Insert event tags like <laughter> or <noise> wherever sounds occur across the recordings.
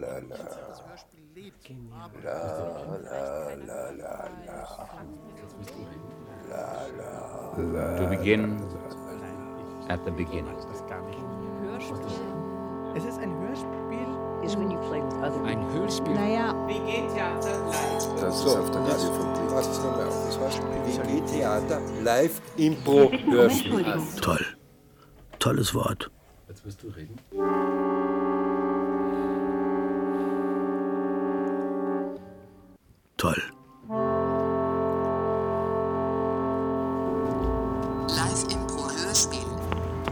la, la. La, la, la, la, la. To begin at the beginning. Es ist ein Hörspiel. is when you play with other Ein Hörspiel. Naja, Das ist auf der Radio von Was ist nochmal auf? Das heißt WG-Theater Live Impro Hörspiel. Toll. Tolles Wort. Jetzt wirst du reden.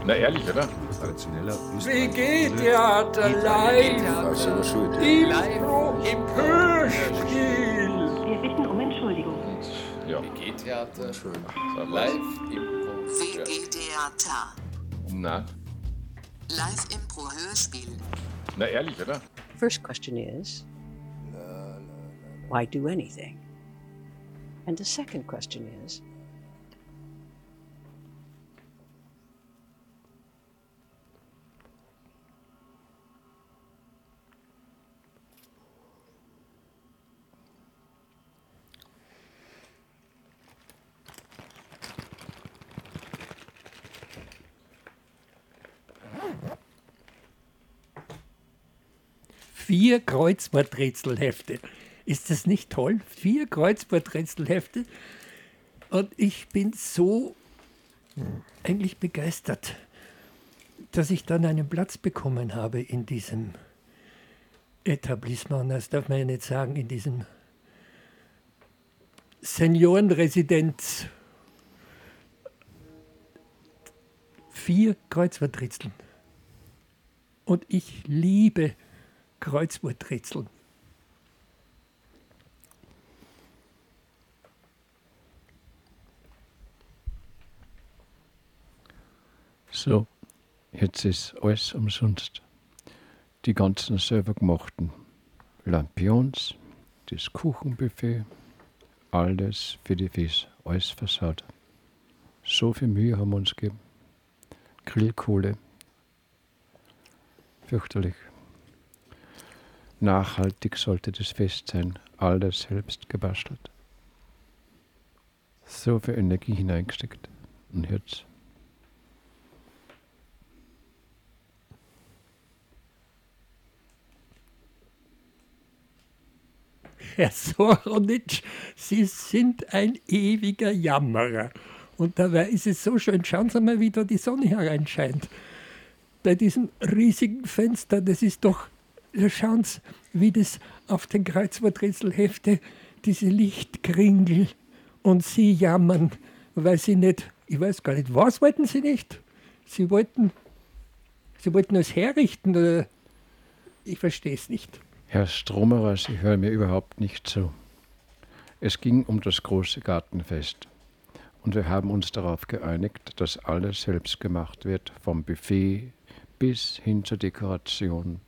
Na ehrlich, oder? Traditioneller WG-Theater live. Impro im Hörspiel. Wir bitten um Entschuldigung. Ja. WG-Theater. WG-Theater. Na, Live-Impro-Hörspiel. na ehrlich, oder? First question is, why do anything? And the second question is, Vier Kreuzworträtselhefte. Ist das nicht toll? Vier Kreuzworträtselhefte. Und ich bin so eigentlich begeistert, dass ich dann einen Platz bekommen habe in diesem Etablissement. Das darf man ja nicht sagen, in diesem Seniorenresidenz. Vier Kreuzworträtseln. Und ich liebe Kreuzworträtsel. So, jetzt ist alles umsonst. Die ganzen selber gemachten Lampions, das Kuchenbuffet, alles für die Fisch, alles versaut. So viel Mühe haben wir uns gegeben. Grillkohle. Fürchterlich. Nachhaltig sollte das Fest sein, alles selbst gebastelt. So viel Energie hineingesteckt. Und jetzt Herr Soronitsch, Sie sind ein ewiger Jammerer. Und dabei ist es so schön. Schauen Sie mal, wie da die Sonne hereinscheint. Bei diesem riesigen Fenster, das ist doch, schauen Sie, wie das auf den Kreuzworträtselhefte, diese Lichtkringel und Sie jammern, weil Sie nicht, ich weiß gar nicht, was wollten Sie nicht? Sie wollten, Sie wollten es herrichten oder ich verstehe es nicht. Herr Stromerer, Sie hören mir überhaupt nicht zu. Es ging um das große Gartenfest. Und wir haben uns darauf geeinigt, dass alles selbst gemacht wird, vom Buffet bis hin zur Dekoration.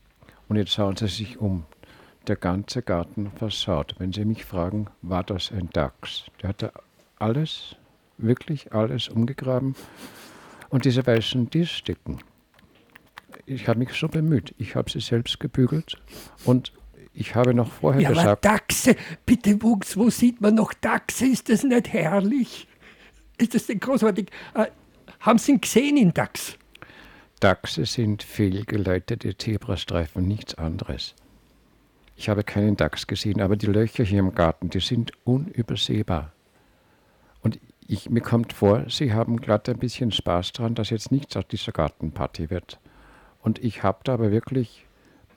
Und jetzt schauen Sie sich um. Der ganze Garten versaut. Wenn Sie mich fragen, war das ein Dachs? Der hatte alles, wirklich alles umgegraben. Und diese weißen Tischdecken, ich habe mich so bemüht. Ich habe sie selbst gebügelt und ich habe noch vorher Ja, aber gesagt, Dachse, bitte Wuchs, wo sieht man noch Dachse? Ist das nicht herrlich? Ist das denn großartig? Äh, haben Sie ihn gesehen in Dachs? Dachse sind fehlgeleitete Zebrastreifen, nichts anderes. Ich habe keinen Dachs gesehen, aber die Löcher hier im Garten, die sind unübersehbar. Und ich, mir kommt vor, Sie haben glatt ein bisschen Spaß daran, dass jetzt nichts aus dieser Gartenparty wird. Und ich habe da aber wirklich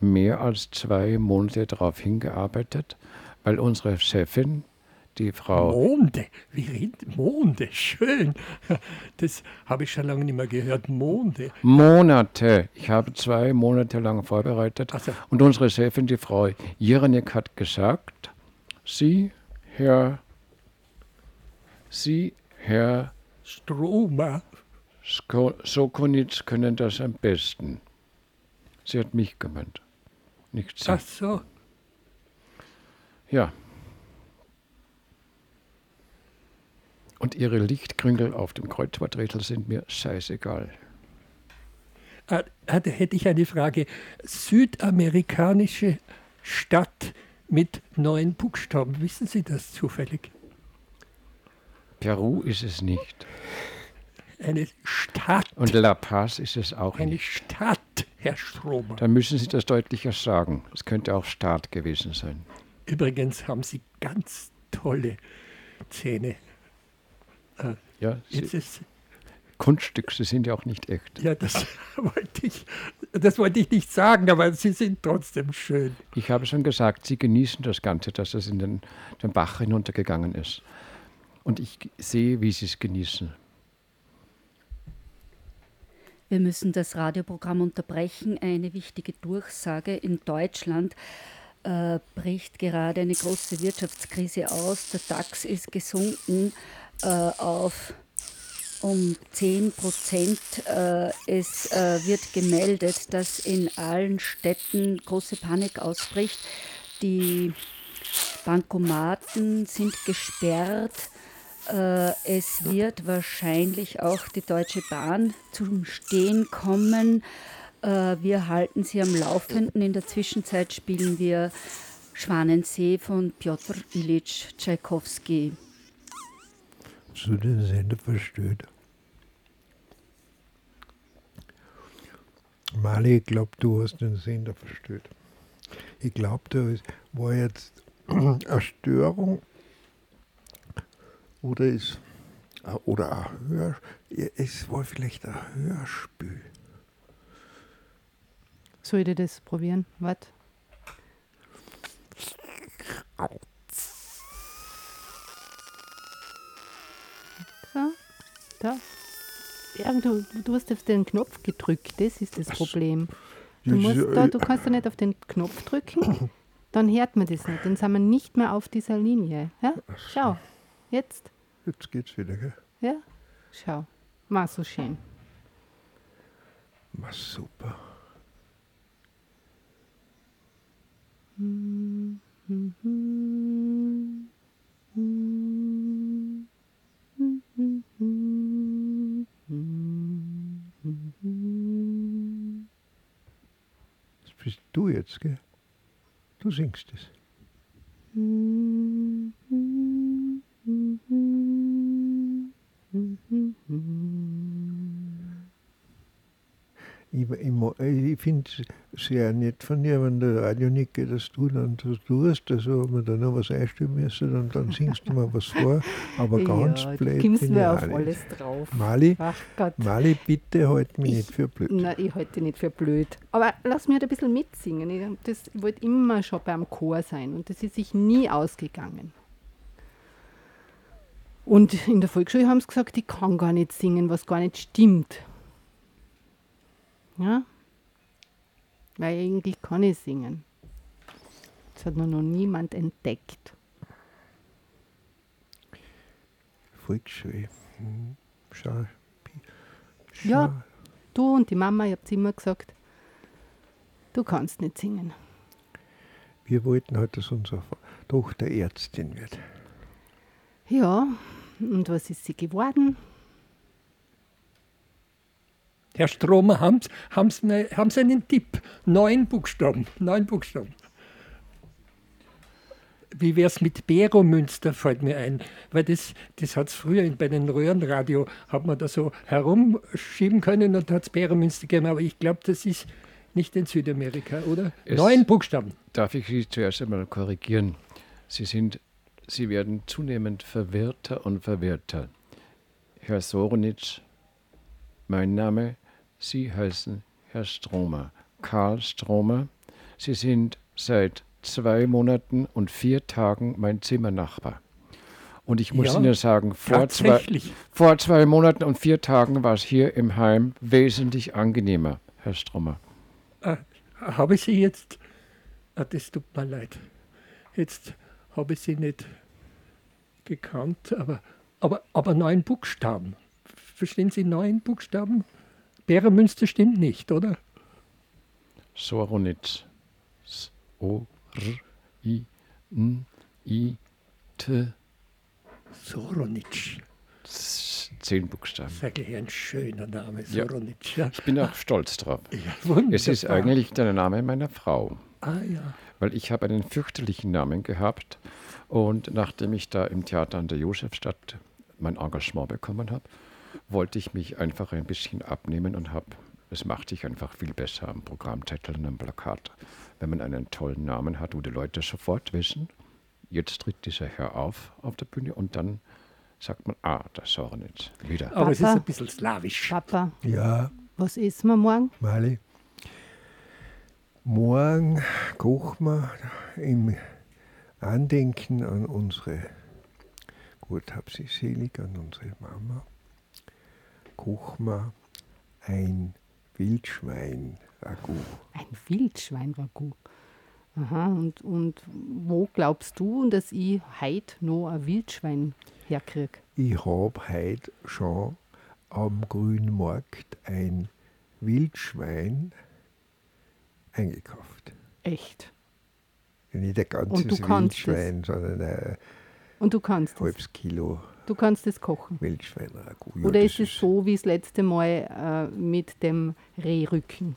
mehr als zwei Monate darauf hingearbeitet, weil unsere Chefin, die Frau Monde, wie redet Monde? Schön. <laughs> Das habe ich schon lange nicht mehr gehört. Monde. Monate. Ich habe zwei Monate lang vorbereitet. So. Und unsere Chefin, die Frau Jiranek, hat gesagt, Sie, Herr, Sie, Herr Stromer. Sokonitz, können das am besten. Sie hat mich gemeint, nicht Sie. Ach so. Ja. Und ihre Lichtkrüngel auf dem Kreuzworträtsel sind mir scheißegal. Ah, ah, Da hätte ich eine Frage. Südamerikanische Stadt mit neun Buchstaben. Wissen Sie das zufällig? Peru ist es nicht. Eine Stadt. Und La Paz ist es auch Eine nicht. Stadt, Herr Stromer. Dann müssen Sie das deutlicher sagen. Es könnte auch Staat gewesen sein. Übrigens haben Sie ganz tolle Zähne. Ja, Jetzt Sie, ist, Kunststück, sie sind ja auch nicht echt. ja, das <laughs> wollte ich, das wollte ich nicht sagen, aber sie sind trotzdem schön. Ich habe schon gesagt, Sie genießen das Ganze, dass es in den, den Bach hinuntergegangen ist. Und ich sehe, wie Sie es genießen. Wir müssen das Radioprogramm unterbrechen. Eine wichtige Durchsage. In Deutschland äh, bricht gerade eine große Wirtschaftskrise aus. Der DAX ist gesunken auf um 10 Prozent. Äh, es äh, wird gemeldet, dass in allen Städten große Panik ausbricht. Die Bankomaten sind gesperrt. Äh, Es wird wahrscheinlich auch die Deutsche Bahn zum Stehen kommen. Äh, Wir halten Sie am Laufenden. In der Zwischenzeit spielen wir Schwanensee von Piotr Ilyich Tschaikowski. Du den Sender verstört? Mali, ich glaube, du hast den Sender verstört. Ich glaube, da war jetzt <clears throat> eine Störung oder ist oder ein Hör, es war vielleicht ein Hörspiel. Soll ich das probieren? Warte. So, da. Ja, du, du hast auf den Knopf gedrückt, das ist das Problem. Du, musst da, äh, du kannst da nicht auf den Knopf drücken, dann hört man das nicht. Dann sind wir nicht mehr auf dieser Linie. Ja? Schau, jetzt. Jetzt geht's wieder, gell? Ja? Schau. Mal so schön. Ma super. Das bist du jetzt, gell? Du singst es. Ich, ich, ich finde sehr nett von dir, wenn der Radio nicht geht, dass du dann das tust. Also, wenn wir da noch was einstellen müssen, dann, dann singst du mal was vor. Aber ganz ja, blöd kommst bin mir auf nicht. alles drauf. Mali. Mali, bitte halt mich Ich- nicht für blöd. Nein, ich halte dich nicht für blöd. Aber lass mich halt ein bisschen mitsingen. Ich, das, ich wollte immer schon beim Chor sein und das ist sich nie ausgegangen. Und in der Volksschule haben sie gesagt, ich kann gar nicht singen, was gar nicht stimmt. Ja? Weil eigentlich kann ich singen. Das hat nur noch niemand entdeckt. Volksschule. Hm, Schau. Ja. Du und die Mama, ihr habt immer gesagt, du kannst nicht singen. Wir wollten halt, dass unsere Tochter Ärztin wird. Ja, und was ist sie geworden? Herr Stromer, haben Sie haben Sie ne, haben Sie einen Tipp? Neun Buchstaben. Neun Buchstaben. Wie wäre es mit Beromünster, fällt mir ein. Weil das, das hat es früher in- bei den Röhrenradio, hat man da so herumschieben können und hat es Beromünster gegeben. Aber ich glaube, das ist nicht in Südamerika, oder? Es- Neun Buchstaben. Darf ich Sie zuerst einmal korrigieren? Sie, sind, Sie werden zunehmend verwirrter und verwirrter. Herr Soronitsch, mein Name, Sie heißen Herr Stromer, Karl Stromer. Sie sind seit zwei Monaten und vier Tagen mein Zimmernachbar. Und ich muss Ja, Ihnen sagen, vor zwei, vor zwei Monaten und vier Tagen war es hier im Heim wesentlich angenehmer, Herr Stromer. Ah, habe ich Sie jetzt. Ah, das tut mir leid. Jetzt habe ich Sie nicht gekannt, aber, aber, aber neun Buchstaben. Verstehen Sie neun Buchstaben? Bäremünster stimmt nicht, oder? Soronitz. O R I N I T Soronitsch. Zehn Buchstaben. Das ist eigentlich ein schöner Name, Ja. Soronitsch. Ja. Ich bin auch stolz drauf. <laughs> wunderbar. es ist eigentlich der Name meiner Frau. Ah ja. Weil ich habe einen fürchterlichen Namen gehabt und nachdem ich da im Theater an der Josefstadt mein Engagement bekommen habe, wollte ich mich einfach ein bisschen abnehmen und habe, es macht sich einfach viel besser am Programmzettel und am Plakat, wenn man einen tollen Namen hat, wo die Leute sofort wissen, jetzt tritt dieser Herr auf auf der Bühne und dann sagt man, ah, der Sorenitz, wieder. Aber es ist Papa. ein bisschen slawisch. Papa, Ja, was essen wir morgen? Mali. Morgen kochen wir im Andenken an unsere, Gott hab sie selig, an unsere Mama, kochen wir ein Wildschwein-Ragout. Ein Wildschwein-Ragout. Aha, und, und wo glaubst du, dass ich heute noch ein Wildschwein herkriege? Ich habe heute schon am Grünen Markt ein Wildschwein eingekauft. Echt? Nicht ein ganzes? Wildschwein, sondern ein Und du kannst es? halbes Kilo Du kannst es kochen? Wildschwein-Ragout. Ja, Oder ist es so wie das letzte Mal äh, mit dem Rehrücken?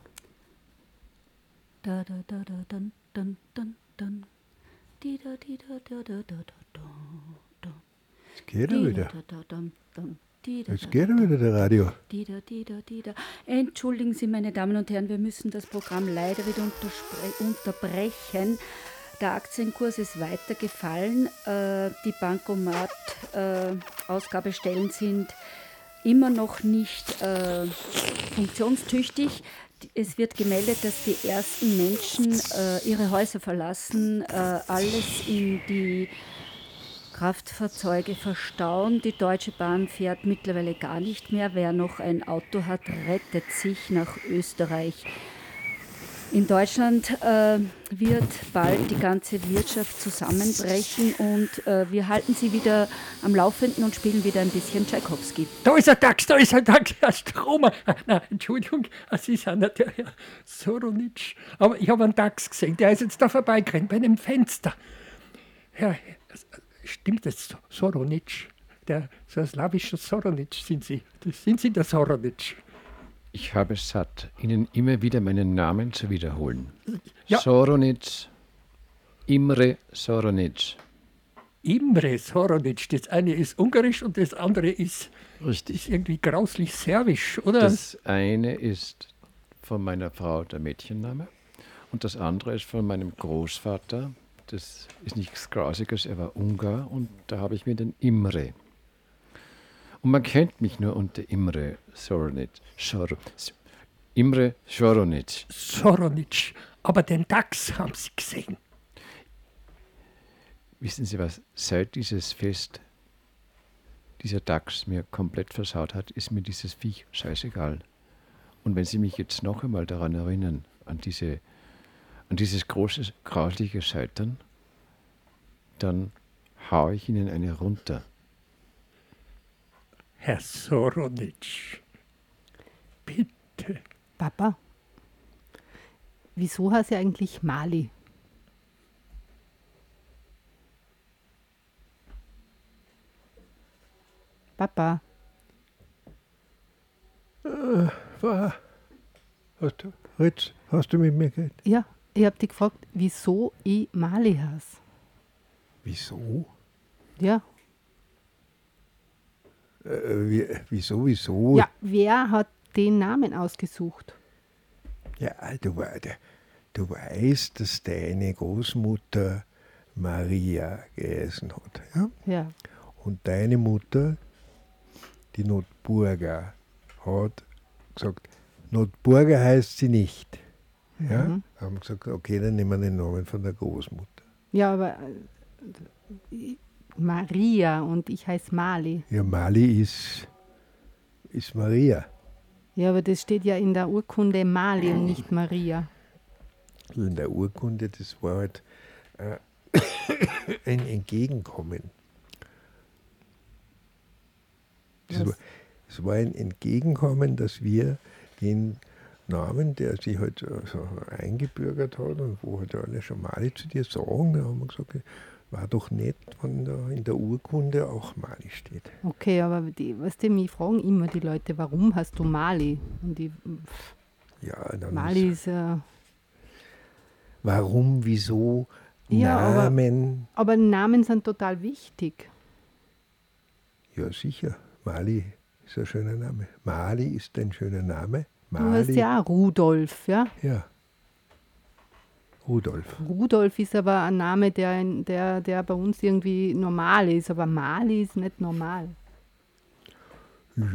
Da, da, da, da, dann, dann, dann, dann. Di, da, di, da, da, da, da, da, da, da. Jetzt geht Di, wieder. da, da, Jetzt da, geht er wieder, der Radio. Entschuldigen Sie, meine Damen und Herren, wir müssen das Programm leider wieder unterbrechen. Der Aktienkurs ist weiter gefallen. Äh, die Bankomat-Ausgabestellen sind immer noch nicht äh, funktionstüchtig. Es wird gemeldet, dass die ersten Menschen äh, ihre Häuser verlassen, äh, alles in die Kraftfahrzeuge verstauen. Die Deutsche Bahn fährt mittlerweile gar nicht mehr. Wer noch ein Auto hat, rettet sich nach Österreich. In Deutschland äh, wird bald die ganze Wirtschaft zusammenbrechen und äh, wir halten sie wieder am Laufenden und spielen wieder ein bisschen Tchaikovsky. Da ist ein Tax, da ist ein Tax, Herr <laughs> Stromer. Ah, Nein, Entschuldigung, Sie sind ja der Herr <laughs> Soronitsch. Aber ich habe einen Tax gesehen, der ist jetzt da vorbeigerannt bei einem Fenster. Herr, stimmt das, Soronitsch? Der so ein slawischer Soronitsch sind Sie. Das sind Sie der Soronitsch. Ich habe es satt, Ihnen immer wieder meinen Namen zu wiederholen. Ja. Soronitz, Imre Soronitz. Imre Soronitsch. Das eine ist ungarisch und das andere ist, Richtig. ist irgendwie grauslich serbisch, oder? Das eine ist von meiner Frau der Mädchenname und das andere ist von meinem Großvater. Das ist nichts Grausiges, er war Ungar und da habe ich mir den Imre. Und man kennt mich nur unter Imre Soronitsch. Sor Imre Soronitsch. Soronitsch. Aber den Tax haben Sie gesehen. Wissen Sie was? Seit dieses Fest, dieser Dachs mir komplett versaut hat, ist mir dieses Viech scheißegal. Und wenn Sie mich jetzt noch einmal daran erinnern, an, diese, an dieses große, grausliche Scheitern, dann hau ich Ihnen eine runter. Herr Soronitsch. Bitte. Papa, wieso heißt er eigentlich Mali? Papa, Äh, war, hast, du, Fritz, hast du mit mir geredet? ja, ich habe dich gefragt, wieso ich Mali heiße. Wieso? Ja. Äh, wie, wieso, wieso? ja, wer hat den Namen ausgesucht? Ja, du, du weißt, dass deine Großmutter Maria geheißen hat. Ja? Ja. Und deine Mutter, die Notburger, hat gesagt, Notburger heißt sie nicht. Ja? Mhm. Haben gesagt, okay, dann nehmen wir den Namen von der Großmutter. Ja, aber äh, Maria und ich heiße Mali. Ja, Mali ist, ist Maria. Ja, aber das steht ja in der Urkunde Mali und nicht Maria. In der Urkunde, das war halt äh, <coughs> ein Entgegenkommen. Das war, es war ein Entgegenkommen, dass wir den Namen, der sich halt so, so eingebürgert hat und wo halt alle schon Mali zu dir sagen, da haben wir gesagt, war doch nett, wenn da in der Urkunde auch Mali steht. Okay, aber die, weißt du, mich fragen immer die Leute, warum hast du Mali? Und die, pff, Ja, dann Mali ist, ja. warum, wieso, Ja, aber- Namen. Aber Namen sind total wichtig. Ja, sicher. Mali ist ein schöner Name. Mali ist ein schöner Name. Du heißt Mali. ja auch Rudolf, ja? Ja. Rudolf. Rudolf ist aber ein Name, der, der, der bei uns irgendwie normal ist, aber Mali ist nicht normal. Ja,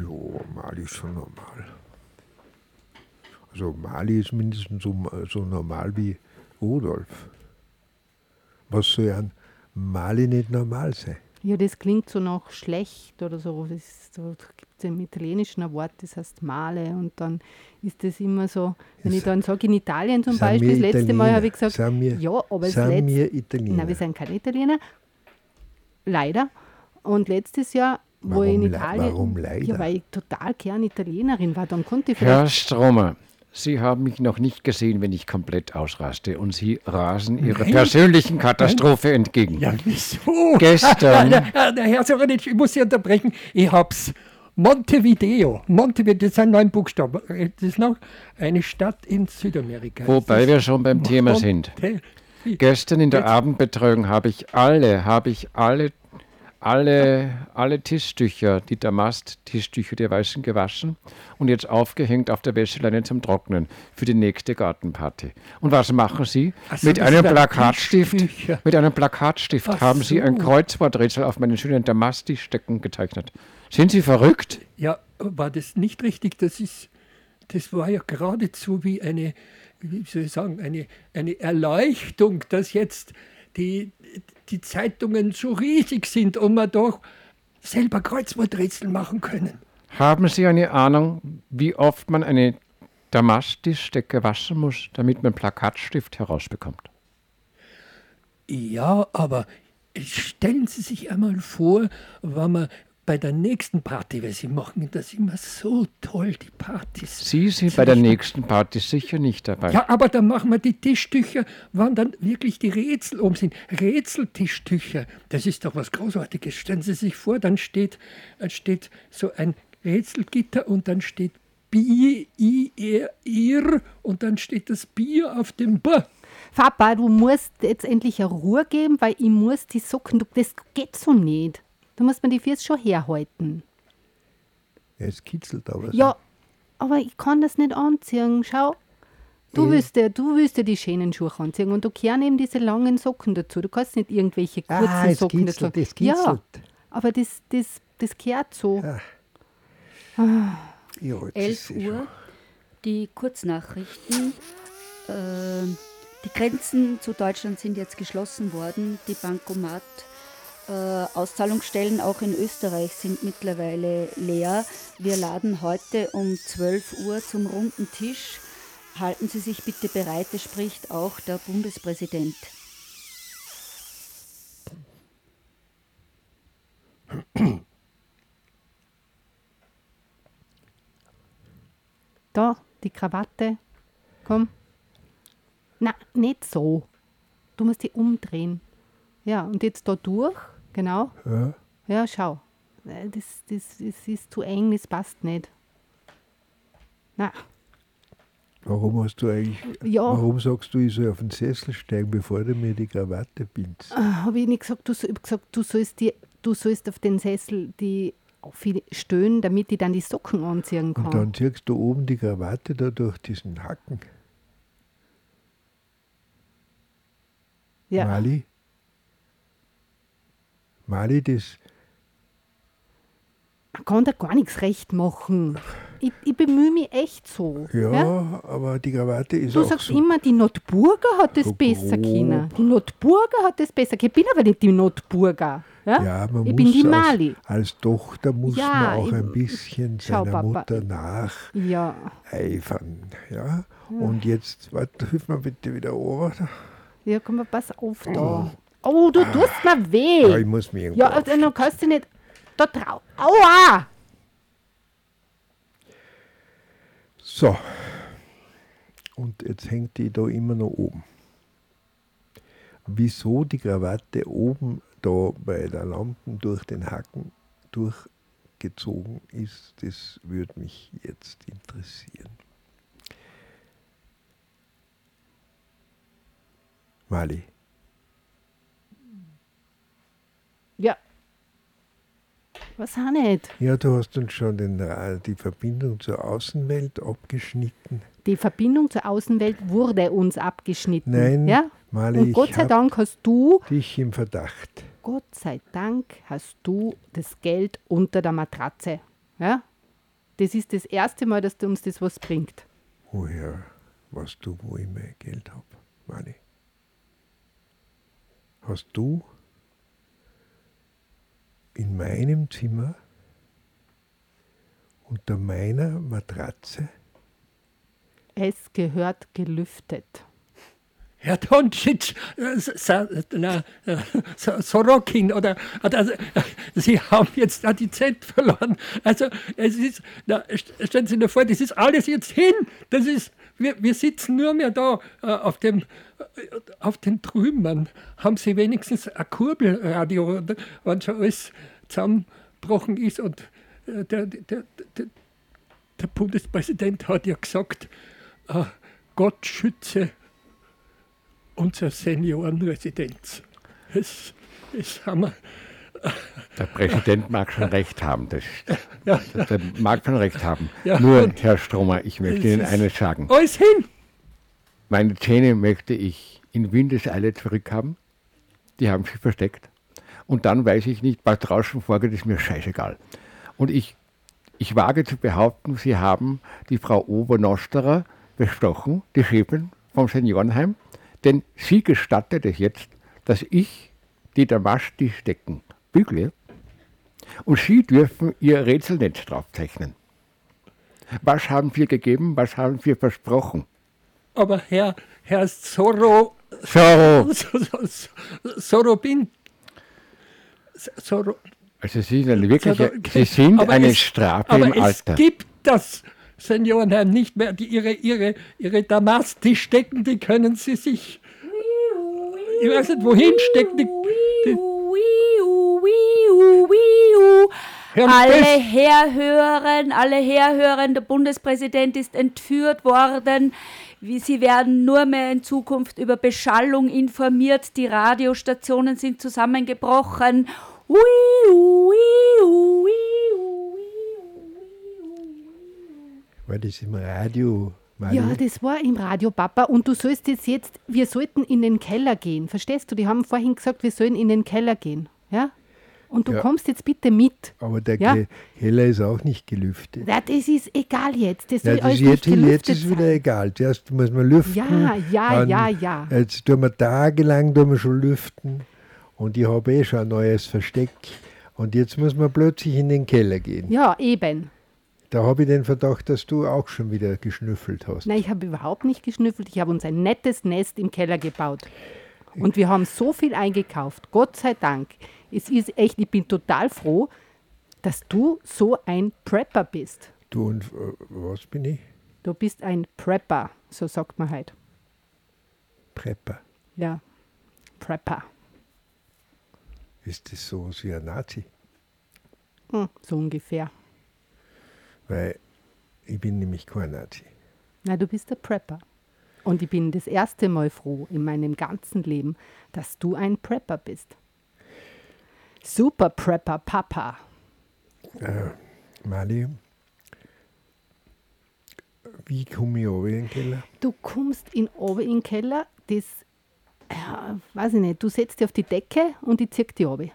Mali ist schon normal. Also Mali ist mindestens so, so normal wie Rudolf. Was soll an Mali nicht normal sein? Ja, das klingt so nach schlecht oder so. Das so gibt es im Italienischen ein Wort, das heißt Male. Und dann ist das immer so, wenn ich dann sage, in Italien zum Beispiel, das letzte Mal Italiener? habe ich gesagt, wir- ja, aber das sind letzte? Nein, wir sind keine Italiener. Leider. Und letztes Jahr, wo ich in Warum Italien. warum leider? Ja, weil ich total gern Italienerin war. Dann konnte ich Herr vielleicht. Stromer, Sie haben mich noch nicht gesehen, wenn ich komplett ausraste und Sie rasen Ihrer Nein. persönlichen Katastrophe entgegen. Ja, wieso? Gestern. Ah, der, der Herr Soranitsch, ich muss Sie unterbrechen. Ich hab's. Montevideo. Montevideo, das sind neun Buchstaben. Das ist noch eine Stadt in Südamerika. Wobei wir schon beim Thema sind. Monte- Gestern in der Jetzt- Abendbetreuung habe ich alle, habe ich alle, alle, alle Tischtücher, die Damast-Tischtücher der Weißen gewaschen und jetzt aufgehängt auf der Wäscheleine zum Trocknen für die nächste Gartenparty. Und was machen Sie? So, mit einem Plakatstift, mit einem Plakatstift Ach haben Sie ein so. Kreuzworträtsel auf meinen schönen Damasttischdecken gezeichnet. Sind Sie verrückt? Ja, war das nicht richtig? Das ist, das war ja geradezu wie eine, wie soll ich sagen, eine, eine Erleuchtung, dass jetzt die, die Zeitungen so riesig sind und man doch selber Kreuzworträtsel machen können. Haben Sie eine Ahnung, wie oft man eine Damasttischdecke waschen muss, damit man Plakatstift herausbekommt? Ja, aber stellen Sie sich einmal vor, wenn man bei der nächsten Party, weil Sie machen das immer so toll, die Partys. Sie sind bei der nächsten Party sicher nicht dabei. Ja, aber dann machen wir die Tischtücher, wann dann wirklich die Rätsel oben sind. Rätseltischtücher, das ist doch was Großartiges. Stellen Sie sich vor, dann steht, äh, steht so ein Rätselgitter und dann steht Bier, I, R, Ir und dann steht das Bier auf dem B. Papa, du musst jetzt endlich eine Ruhe geben, weil ich muss die Socken, du- das geht so nicht. Du musst mir die Füße schon herhalten. Ja, es kitzelt aber. Ja, aber ich kann das nicht anziehen. Schau, du Eh. willst ja, du willst ja die schönen Schuhe anziehen und du gehören eben diese langen Socken dazu. Du kannst nicht irgendwelche kurzen Ah, es Socken kitzelt, dazu. es kitzelt. Ja, aber das, das, das gehört so. Ja, jetzt 11 ist eh Uhr, die Kurznachrichten. Äh, die Grenzen zu Deutschland sind jetzt geschlossen worden. Die Bankomat Auszahlungsstellen auch in Österreich sind mittlerweile leer. Wir laden heute um 12 Uhr zum runden Tisch. Halten Sie sich bitte bereit, es spricht auch der Bundespräsident. Da, die Krawatte. Komm. Na, nicht so. Du musst die umdrehen. Ja, und jetzt da durch. Genau. Ja. Ja, schau. Äh, Das, das, das ist zu eng, das passt nicht. Na, Warum hast du eigentlich, Ja. warum sagst du, ich soll auf den Sessel steigen, bevor du mir die Krawatte bindst? habe ich nicht gesagt, du, ich gesagt, du sollst die, du sollst auf den Sessel die stöhnen, damit ich dann die Socken anziehen kann. Und dann ziehst du oben die Krawatte da durch diesen Hacken. ja. Mali? Mali, das, Man kann da gar nichts recht machen. Ich, ich bemühe mich echt so. ja, aber die Krawatte ist Du auch sagst so. immer, die Notburger hat es besser können. Die Notburger hat es besser können. Ich bin aber nicht die Notburger. Ja? Ja, man ich muss bin die als, Mali. Als Tochter muss Ja, man auch ich- ein bisschen Schau, seiner Papa. Mutter nacheifern. Ja. Ja? Und jetzt, warte, hilf mir bitte wieder runter. Ja, komm mal, pass auf da. Oh, du tust mir weh. Ja, ich muss mich irgendwo Ja, also, dann kannst du nicht da drauf. Aua! So. Und jetzt hängt die da immer noch oben. wieso die Krawatte oben da bei der Lampe durch den Haken durchgezogen ist, das würde mich jetzt interessieren. Mali. Ja. Was auch nicht? Ja, du hast uns schon den, Ra- die Verbindung zur Außenwelt abgeschnitten. Die Verbindung zur Außenwelt wurde uns abgeschnitten. Nein, ja? Mali, Und Gott sei Dank hast du, dich im Verdacht. Gott sei Dank hast du das Geld unter der Matratze. Ja? Das ist das erste Mal, dass uns das was bringt. Woher weißt du, wo ich mein Geld habe, Mali? Hast du in meinem Zimmer unter meiner Matratze Es gehört gelüftet. Herr Doncic, äh, äh, Sorokin oder, äh, Sie haben jetzt da die Z verloren. Also es ist, na, st- stellen Sie sich vor, das ist alles jetzt hin. Das ist, wir, wir sitzen nur mehr da auf dem, auf den Trümmern. Haben Sie wenigstens ein Kurbelradio, wenn schon alles zusammengebrochen ist und der, der, der, der Bundespräsident hat ja gesagt, Gott schütze unsere Seniorenresidenz. Das, haben wir. Der Präsident mag schon recht haben. Das, Ja. Der mag schon recht haben. Ja, Nur, Herr Stromer, ich möchte Ihnen ist eines sagen. Alles hin! Meine Zähne möchte ich in Windeseile zurückhaben. Die haben sich versteckt. Und dann weiß ich nicht, was draußen vorgeht, ist mir scheißegal. Und ich, ich wage zu behaupten, Sie haben die Frau Obernosterer bestochen, die Chefin vom Seniorenheim, denn sie gestattet es jetzt, dass ich die Damasttischdecken bügle und Sie dürfen Ihr Rätselnetz draufzeichnen. Was haben wir gegeben, was haben wir versprochen? Aber Herr, Herr Soro. Soro. <laughs> Sorobin. Soro. Also Sie sind eine wirkliche, Sie sind Aber eine es- Strafe im es Alter. gibt das Seniorenheim nicht mehr. Die, ihre ihre, ihre Damasttischdecken, die können Sie sich. Ich weiß nicht, wohin stecken. Die, die, Hören Alle herhören, alle herhören, der Bundespräsident ist entführt worden. Sie werden nur mehr in Zukunft über Beschallung informiert. Die Radiostationen sind zusammengebrochen. Ui, ui, ui, War das im Radio? Mali? Ja, das war im Radio, Papa. Und du sollst jetzt jetzt, wir sollten in den Keller gehen. Verstehst du? Die haben vorhin gesagt, wir sollen in den Keller gehen. Ja? Und du Ja. kommst jetzt bitte mit. Aber der Ja? Ke- Keller ist auch nicht gelüftet. Ja, das ist egal jetzt. Das Ja, das alles jetzt, jetzt ist wieder sein. egal. Zuerst muss man lüften. Ja, ja, ja, ja. Jetzt tun wir tagelang tun wir schon lüften. Und ich habe eh schon ein neues Versteck. Und jetzt muss man plötzlich in den Keller gehen. Ja, eben. Da habe ich den Verdacht, dass du auch schon wieder geschnüffelt hast. Nein, ich habe überhaupt nicht geschnüffelt. Ich habe uns ein nettes Nest im Keller gebaut. Und wir haben so viel eingekauft. Gott sei Dank. Es ist echt, ich bin total froh, dass du so ein Prepper bist. Du und äh, was bin ich? Du bist ein Prepper, so sagt man halt. Prepper. Ja, Prepper. Ist das so wie ein Nazi? Hm, so ungefähr. Weil ich bin nämlich kein Nazi. Na, du bist der Prepper. Und ich bin das erste Mal froh in meinem ganzen Leben, dass du ein Prepper bist. Super Prepper Papa. Äh, Mali, wie komme ich runter in den Keller? Du kommst in oben in den Keller, das, ja, weiß ich nicht, du setzt dich auf die Decke und ich zieh dich runter.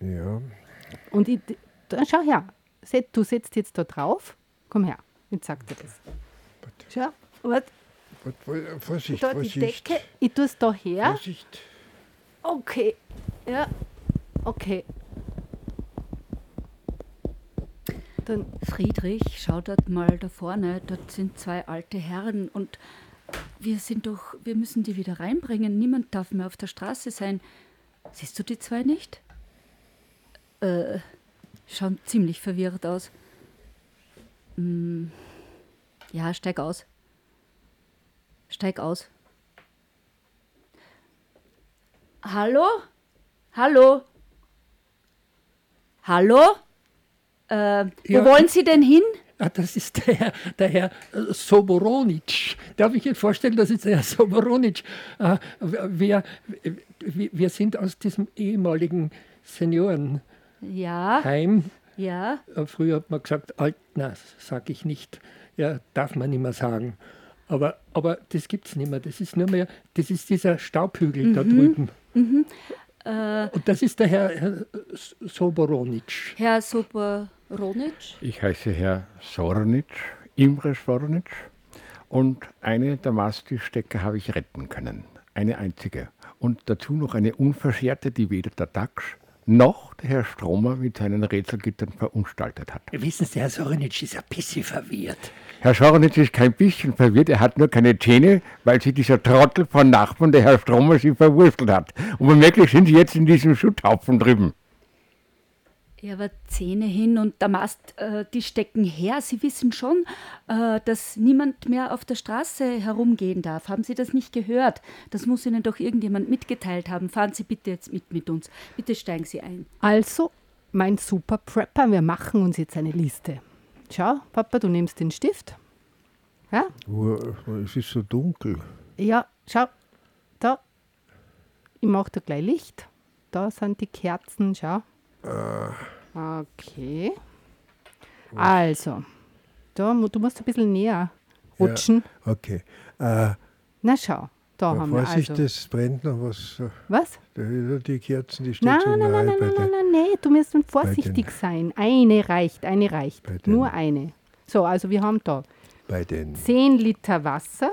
Ja, Und ich, da, schau her, du setzt jetzt da drauf. Komm her, ich zeig dir das. Schau, warte, Wart, wart, Vorsicht, da die Vorsicht. Decke, ich tue es da her. Vorsicht. Okay, ja, okay. Dann, Friedrich, schau dort mal da vorne, dort sind zwei alte Herren und wir sind doch, wir müssen die wieder reinbringen. Niemand darf mehr auf der Straße sein. Siehst du die zwei nicht? Äh, schauen ziemlich verwirrt aus. Hm, ja, steig aus. Steig aus. Hallo? Hallo? Hallo? Äh, wo Ja. wollen Sie denn hin? Ah, das ist der Herr, der Herr äh, Soboronic. Darf ich Ihnen vorstellen, das ist der Herr Soboronic. Äh, wir, wir, wir sind aus diesem ehemaligen Seniorenheim. Ja, ja. Äh, Früher hat man gesagt, alt, na, sag ich nicht. Ja, darf man nicht mehr sagen. Aber, aber das gibt es nicht mehr. Das ist nur mehr, das ist dieser Staubhügel da drüben. Mhm. Äh, Und das ist der Herr, Herr Soboronic. Herr Soboronic? Ich heiße Herr Sornic, Imre Sornic. Und eine der Maststecker habe ich retten können. Eine einzige. Und dazu noch eine unverscherte, die weder der Dachs noch der Herr Stromer mit seinen Rätselgittern verunstaltet hat. Wissen Sie, Herr Sornic ist ein bisschen verwirrt. Herr Sornitz ist kein bisschen verwirrt, er hat nur keine Zähne, weil sich dieser Trottel von Nachbarn, der Herr Stromer, sie verwurstelt hat. Und womöglich sind sie jetzt in diesem Schutthaufen drüben. Ja, aber Zähne hin und der Mast, äh, die stecken her. Sie wissen schon, äh, dass niemand mehr auf der Straße herumgehen darf. Haben Sie das nicht gehört? Das muss Ihnen doch irgendjemand mitgeteilt haben. Fahren Sie bitte jetzt mit mit uns. Bitte steigen Sie ein. Also, mein Super Prepper, wir machen uns jetzt eine Liste. Schau, Papa, du nimmst den Stift. Ja? Es ist so dunkel. Ja, schau, da. Ich mache da gleich Licht. Da sind die Kerzen, schau. Okay. Also, da, du musst ein bisschen näher rutschen. Ja, okay. Äh, Na schau, da haben wir Vorsicht, also. das brennt noch was. äh, Was? Die Kerzen, die stehen Nein, so nein, nein, nein, nein, nein, nein, nein, du musst vorsichtig sein. Eine reicht, eine reicht. Nur eine. So, also wir haben da bei den, 10 Liter Wasser.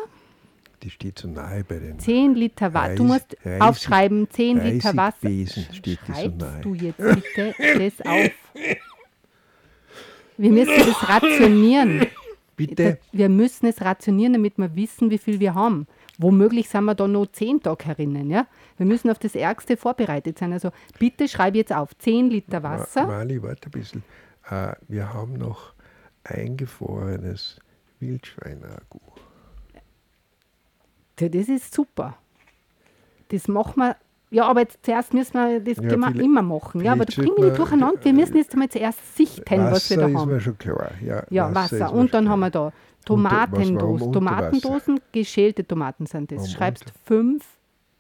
Die steht so nahe bei den 10 Liter Wasser. Du musst Reisig- aufschreiben, 10 Liter Wasser. Reisigwesen steht die so Schreibst nahe. du jetzt bitte <laughs> das auf? Wir müssen das rationieren. Bitte? Wir müssen es rationieren, damit wir wissen, wie viel wir haben. Womöglich sind wir da noch 10 Tage herinnen. Ja? Wir müssen auf das Ärgste vorbereitet sein. Also bitte schreib jetzt auf 10 Liter Wasser. Ma- Mali, warte ein bisschen. Äh, wir haben noch eingefrorenes Wildschweinagu. Ja, Das ist super. Das machen wir. Ja, aber jetzt zuerst müssen wir, das Ja, vielleicht- immer machen. Ja, aber da bringen wir nicht durcheinander. Wir müssen jetzt einmal zuerst sichten, was wir Wasser da ist haben. mir schon klar. Ja, Ja, Wasser. ist mir Und dann haben wir da Tomatendosen. Tomatendosen, geschälte Tomaten sind das. Warum Schreibst fünf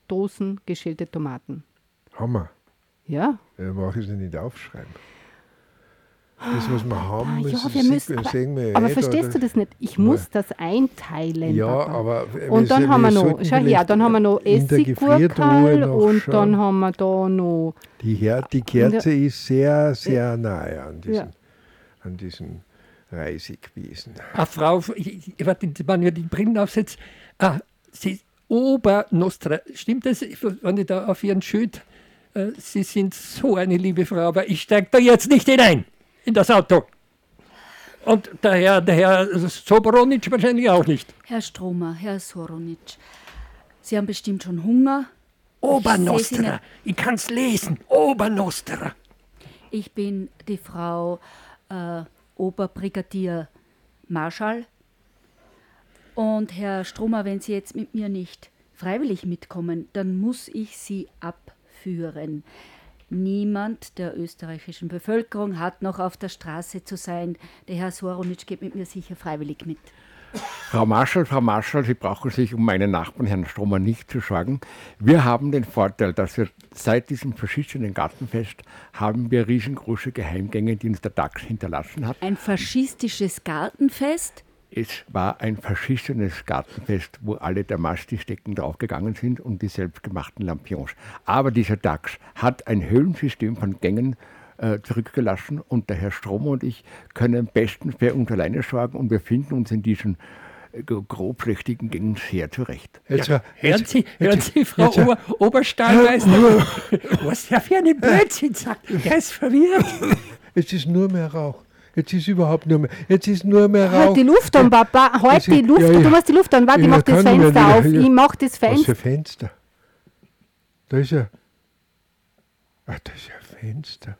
Dosen geschälte Tomaten. Hammer. Ja. Dann brauche ich es nicht aufschreiben. Das, was wir haben, Ah, das ja, ist- wir müssen, das aber, sehen wir aber eh, verstehst da- du das nicht? Ich muss das einteilen. Ja, Papa. aber Und dann haben wir noch, schau her, dann haben wir noch Essiggurkel und schauen. dann haben wir da noch Die, Her die Kerze ist sehr, sehr nahe an diesen, Ja. an diesen Reisigwesen. Ah, Frau, ich, ich, warte, wenn ihr die Brillen aufsetzt, ah, Sie, Obernostra, stimmt das, wenn ich da auf Ihren Schild, äh, Sie sind so eine liebe Frau, aber ich steige da jetzt nicht hinein, in das Auto. Und der Herr, der Herr Soboronic wahrscheinlich auch nicht. Herr Stromer, Herr Soronic, Sie haben bestimmt schon Hunger. Ich Obernostra, ich kann es lesen, Obernostra. Ich bin die Frau äh, Oberbrigadier Marschall. Und Herr Stromer, wenn Sie jetzt mit mir nicht freiwillig mitkommen, dann muss ich Sie abführen. Niemand der österreichischen Bevölkerung hat noch auf der Straße zu sein. Der Herr Soronitsch geht mit mir sicher freiwillig mit. Frau Marschall, Frau Marschall, Sie brauchen sich um meinen Nachbarn Herrn Stromer nicht zu sorgen. Wir haben den Vorteil, dass wir seit diesem verschissenen Gartenfest haben wir riesengroße Geheimgänge, die uns der DAX hinterlassen hat. Ein faschistisches Gartenfest? Es war ein verschissenes Gartenfest, wo alle der Mastistecken draufgegangen sind und die selbstgemachten Lampions. Aber dieser DAX hat ein Höhlensystem von Gängen äh, zurückgelassen und der Herr Stromer und ich können bestens für uns alleine sorgen und wir finden uns in diesen äh, grobschlächtigen Gängen sehr zurecht. Jetzt, Ja, jetzt- hören Sie, hören Sie, Frau jetzt- Ober, Oberstallmeister, was der für einen Blödsinn sagt. Der ist verwirrt. <laughs> Jetzt ist nur mehr Rauch. Jetzt ist überhaupt nur mehr. Jetzt ist nur mehr Rauch. Halt die Luft an, Papa. Halt Das die ist- Luft ja, an. ja. Du machst die Luft an. Warte, ich mach das Fenster auf. Ja. Ich mach das Was Fenster. für Fenster? Da ist ja. Ach, da ist ja ein Fenster.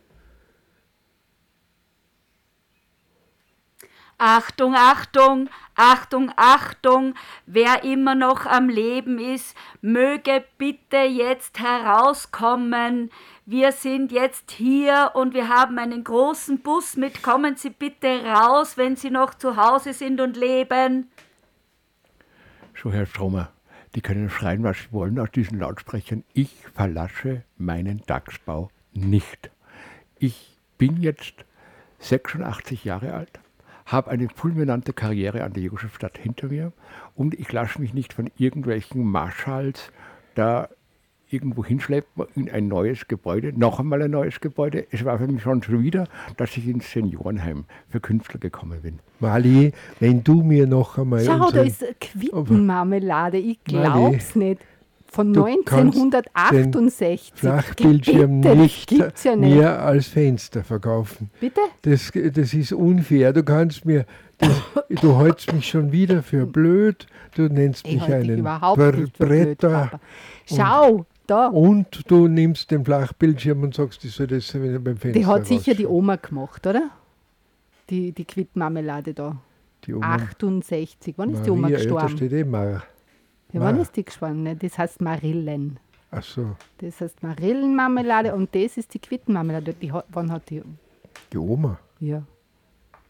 Achtung, Achtung, Achtung, Achtung, wer immer noch am Leben ist, möge bitte jetzt herauskommen. Wir sind jetzt hier und wir haben einen großen Bus mit. Kommen Sie bitte raus, wenn Sie noch zu Hause sind und leben. So, Herr Stromer, die können schreien, was sie wollen aus diesen Lautsprechern. Ich verlasse meinen Dachsbau nicht. Ich bin jetzt 86 Jahre alt, habe eine fulminante Karriere an der Josefstadt hinter mir und ich lasse mich nicht von irgendwelchen Marschalls da irgendwo hinschleppen in ein neues Gebäude, noch einmal ein neues Gebäude. Es war für mich schon schon wieder, dass ich ins Seniorenheim für Künstler gekommen bin. Mali, wenn du mir noch einmal. Schau, da ist Quittenmarmelade. Ich Mali, glaub's nicht. Von Du kannst den 1968. Flachbildschirm Bitte, das nicht ja nicht. mir als Fenster verkaufen. Bitte? Das, das ist unfair. Du kannst mir, das, du hältst mich schon wieder für blöd. Du nennst Ich mich einen überhaupt Bre- nicht für blöd, Bretter. Papa. Schau, da. Und du nimmst den Flachbildschirm und sagst, ich soll das wieder beim Fenster Die hat sicher die. Oma gemacht, oder? Die, die Quittenmarmelade da. Die Oma. 68. Wann ist die Oma Maria, Ja, da gestorben? steht eh Mar. Ja, wann ist die gestorben? Ne? Das heißt Marillen. Ach so, Das heißt Marillenmarmelade und das ist die Quittenmarmelade. Die hat, wann hat die. die Oma. Ja.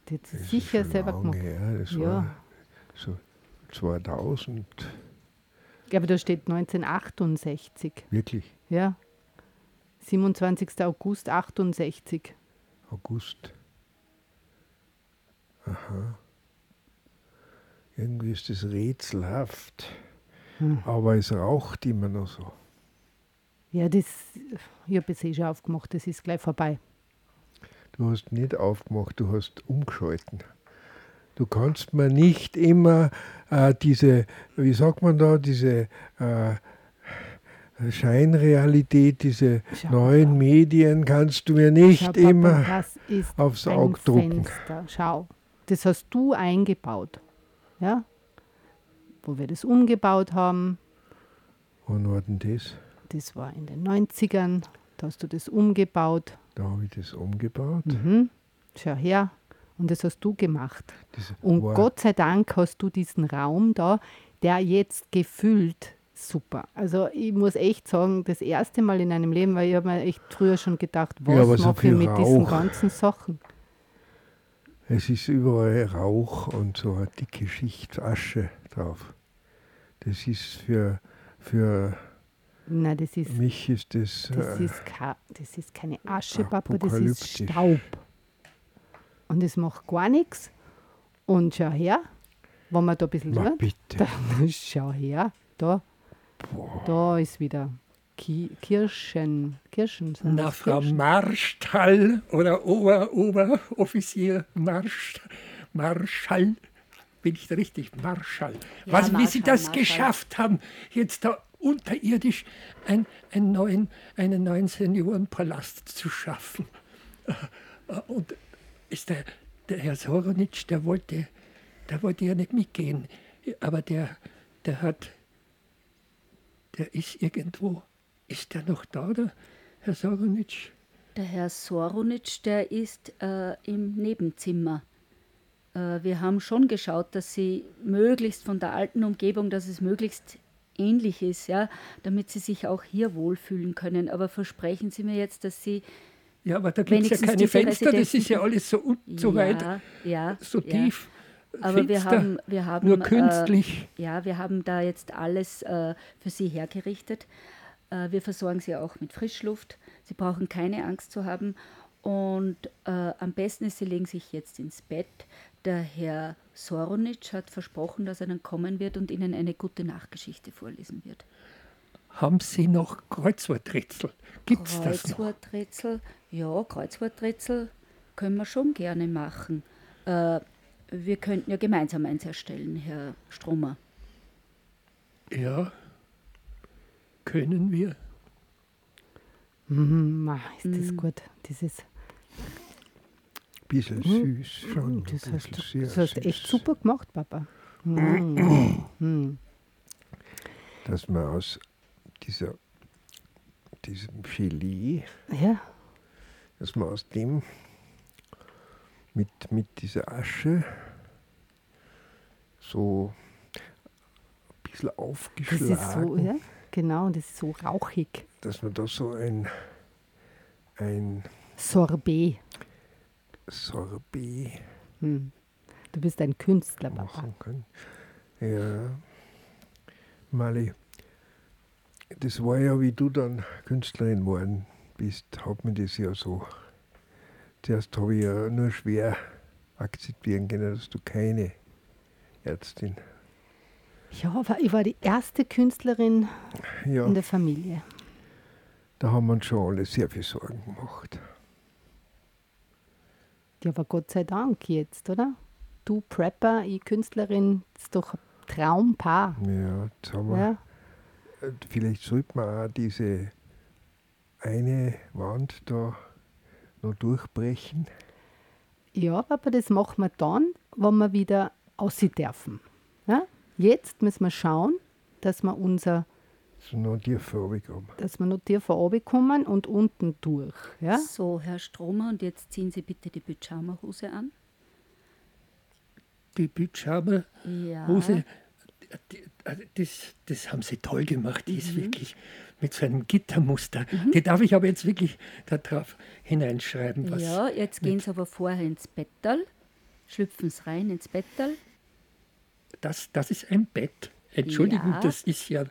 Die hat sie sicher selber gemacht. her, das Ja. war so 2000. Ja, aber da steht 1968. Wirklich, Ja. 27. August 68. August. Aha. Irgendwie ist das rätselhaft. Hm. Aber es raucht immer noch so. Ja, das. Ich habe es eh schon aufgemacht, das ist gleich vorbei. Du hast nicht aufgemacht, du hast umgeschalten. Du kannst mir nicht immer äh, diese, wie sagt man da, diese äh, Scheinrealität, diese Schau, neuen Medien, kannst du mir nicht Schau, Papa, immer aufs Auge drucken. Fenster. Schau, das hast du eingebaut. Ja? Wo wir das umgebaut haben, Wann war denn das? das war in den 90ern, da hast du das umgebaut. Da habe ich das umgebaut. Mhm. Schau her. Und das hast du gemacht. Und war- Gott sei Dank hast du diesen Raum da, der jetzt gefüllt super. Also ich muss echt sagen, das erste Mal in einem Leben, weil ich habe mir echt früher schon gedacht, was Ja, so mache ich mit diesen Rauch. ganzen Sachen? Es ist überall Rauch und so eine dicke Schicht Asche drauf. Das ist für, für Nein, das ist, mich ist das, das, äh, ist ka- das ist keine Asche, Papa, das ist. Staub. Und es macht gar nichts. Und schau her, wenn man da ein bisschen Na schaut, bitte. Da, <laughs> schau her, da, da ist wieder Ki Kirschen. Kirschen sind Na, Frau Kirschen? Marstall oder Ober, Oberoffizier Marsch, Marschall, bin ich da richtig? Marschall. Ja, Was, wie Sie Marschall, das Marschall. geschafft haben, jetzt da unterirdisch ein, einen, neuen, einen neuen Seniorenpalast zu schaffen. <laughs> Und ist der, der Herr Soronitsch, der wollte, der wollte ja nicht mitgehen, aber der, der hat, der ist irgendwo, ist der noch da, der Herr Soronitsch? Der Herr Soronitsch, der ist äh, im Nebenzimmer. Äh, wir haben schon geschaut, dass sie möglichst von der alten Umgebung, dass es möglichst ähnlich ist, ja, damit sie sich auch hier wohlfühlen können. Aber versprechen Sie mir jetzt, dass Sie Ja, aber da gibt es ja keine Fenster, das ist ja alles so, un- so ja, weit, ja, so tief. Aber wir haben, wir haben nur künstlich. Äh, ja, wir haben da jetzt alles äh, für Sie hergerichtet. Äh, wir versorgen Sie auch mit Frischluft. Sie brauchen keine Angst zu haben. Und äh, am besten ist, Sie legen sich jetzt ins Bett. Der Herr Soronitsch hat versprochen, dass er dann kommen wird und Ihnen eine gute Nachgeschichte vorlesen wird. Haben Sie noch Kreuzworträtsel? Gibt es das noch? Kreuzworträtsel, ja, Kreuzworträtsel können wir schon gerne machen. Äh, wir könnten ja gemeinsam eins erstellen, Herr Stromer. Ja, können wir. Mhm, ma, ist Mm. das gut. Das ist, bisschen Mhm. süß schon. ein das, hast bisschen du, das hast du süß. echt super gemacht, Papa. Mhm. Mhm. Dass man aus dieser, diesem Gelee, Ja, dass man aus dem mit, mit dieser Asche so ein bisschen Das aufgeschlagen. ist so, ja, genau, das ist so rauchig. Dass man da so ein, ein Sorbet. Sorbet Hm. Du bist ein Künstler, Papa. kann. Ja, Mali, das war ja, wie du dann Künstlerin geworden bist, hat mir das ja so. Zuerst habe ich ja nur schwer akzeptieren können, dass du keine Ärztin Ja, aber ich war die erste Künstlerin Ja, in der Familie. da haben wir uns schon alle sehr viel Sorgen gemacht. Ja, aber Gott sei Dank jetzt, oder? Du Prepper, ich Künstlerin, das ist doch ein Traumpaar. Ja, jetzt haben wir, Ja. Vielleicht sollte man auch diese eine Wand da noch durchbrechen. Ja, Papa, das machen wir dann, wenn wir wieder aussehen dürfen. Ja? Jetzt müssen wir schauen, dass wir unser, dass wir noch tiefer runterkommen und unten durch. Ja? So, Herr Stromer, und jetzt ziehen Sie bitte die Pyjama-Hose an. Die Pyjama Ja. Also das, das haben sie toll gemacht. Die Mhm. ist wirklich mit so einem Gittermuster. Die darf ich aber jetzt wirklich da drauf hineinschreiben. Was Ja, jetzt gehen Sie aber vorher ins Bettal, schlüpfen Sie rein ins Bettal. das, das ist ein Bett. Entschuldigung, Ja. das ist ja,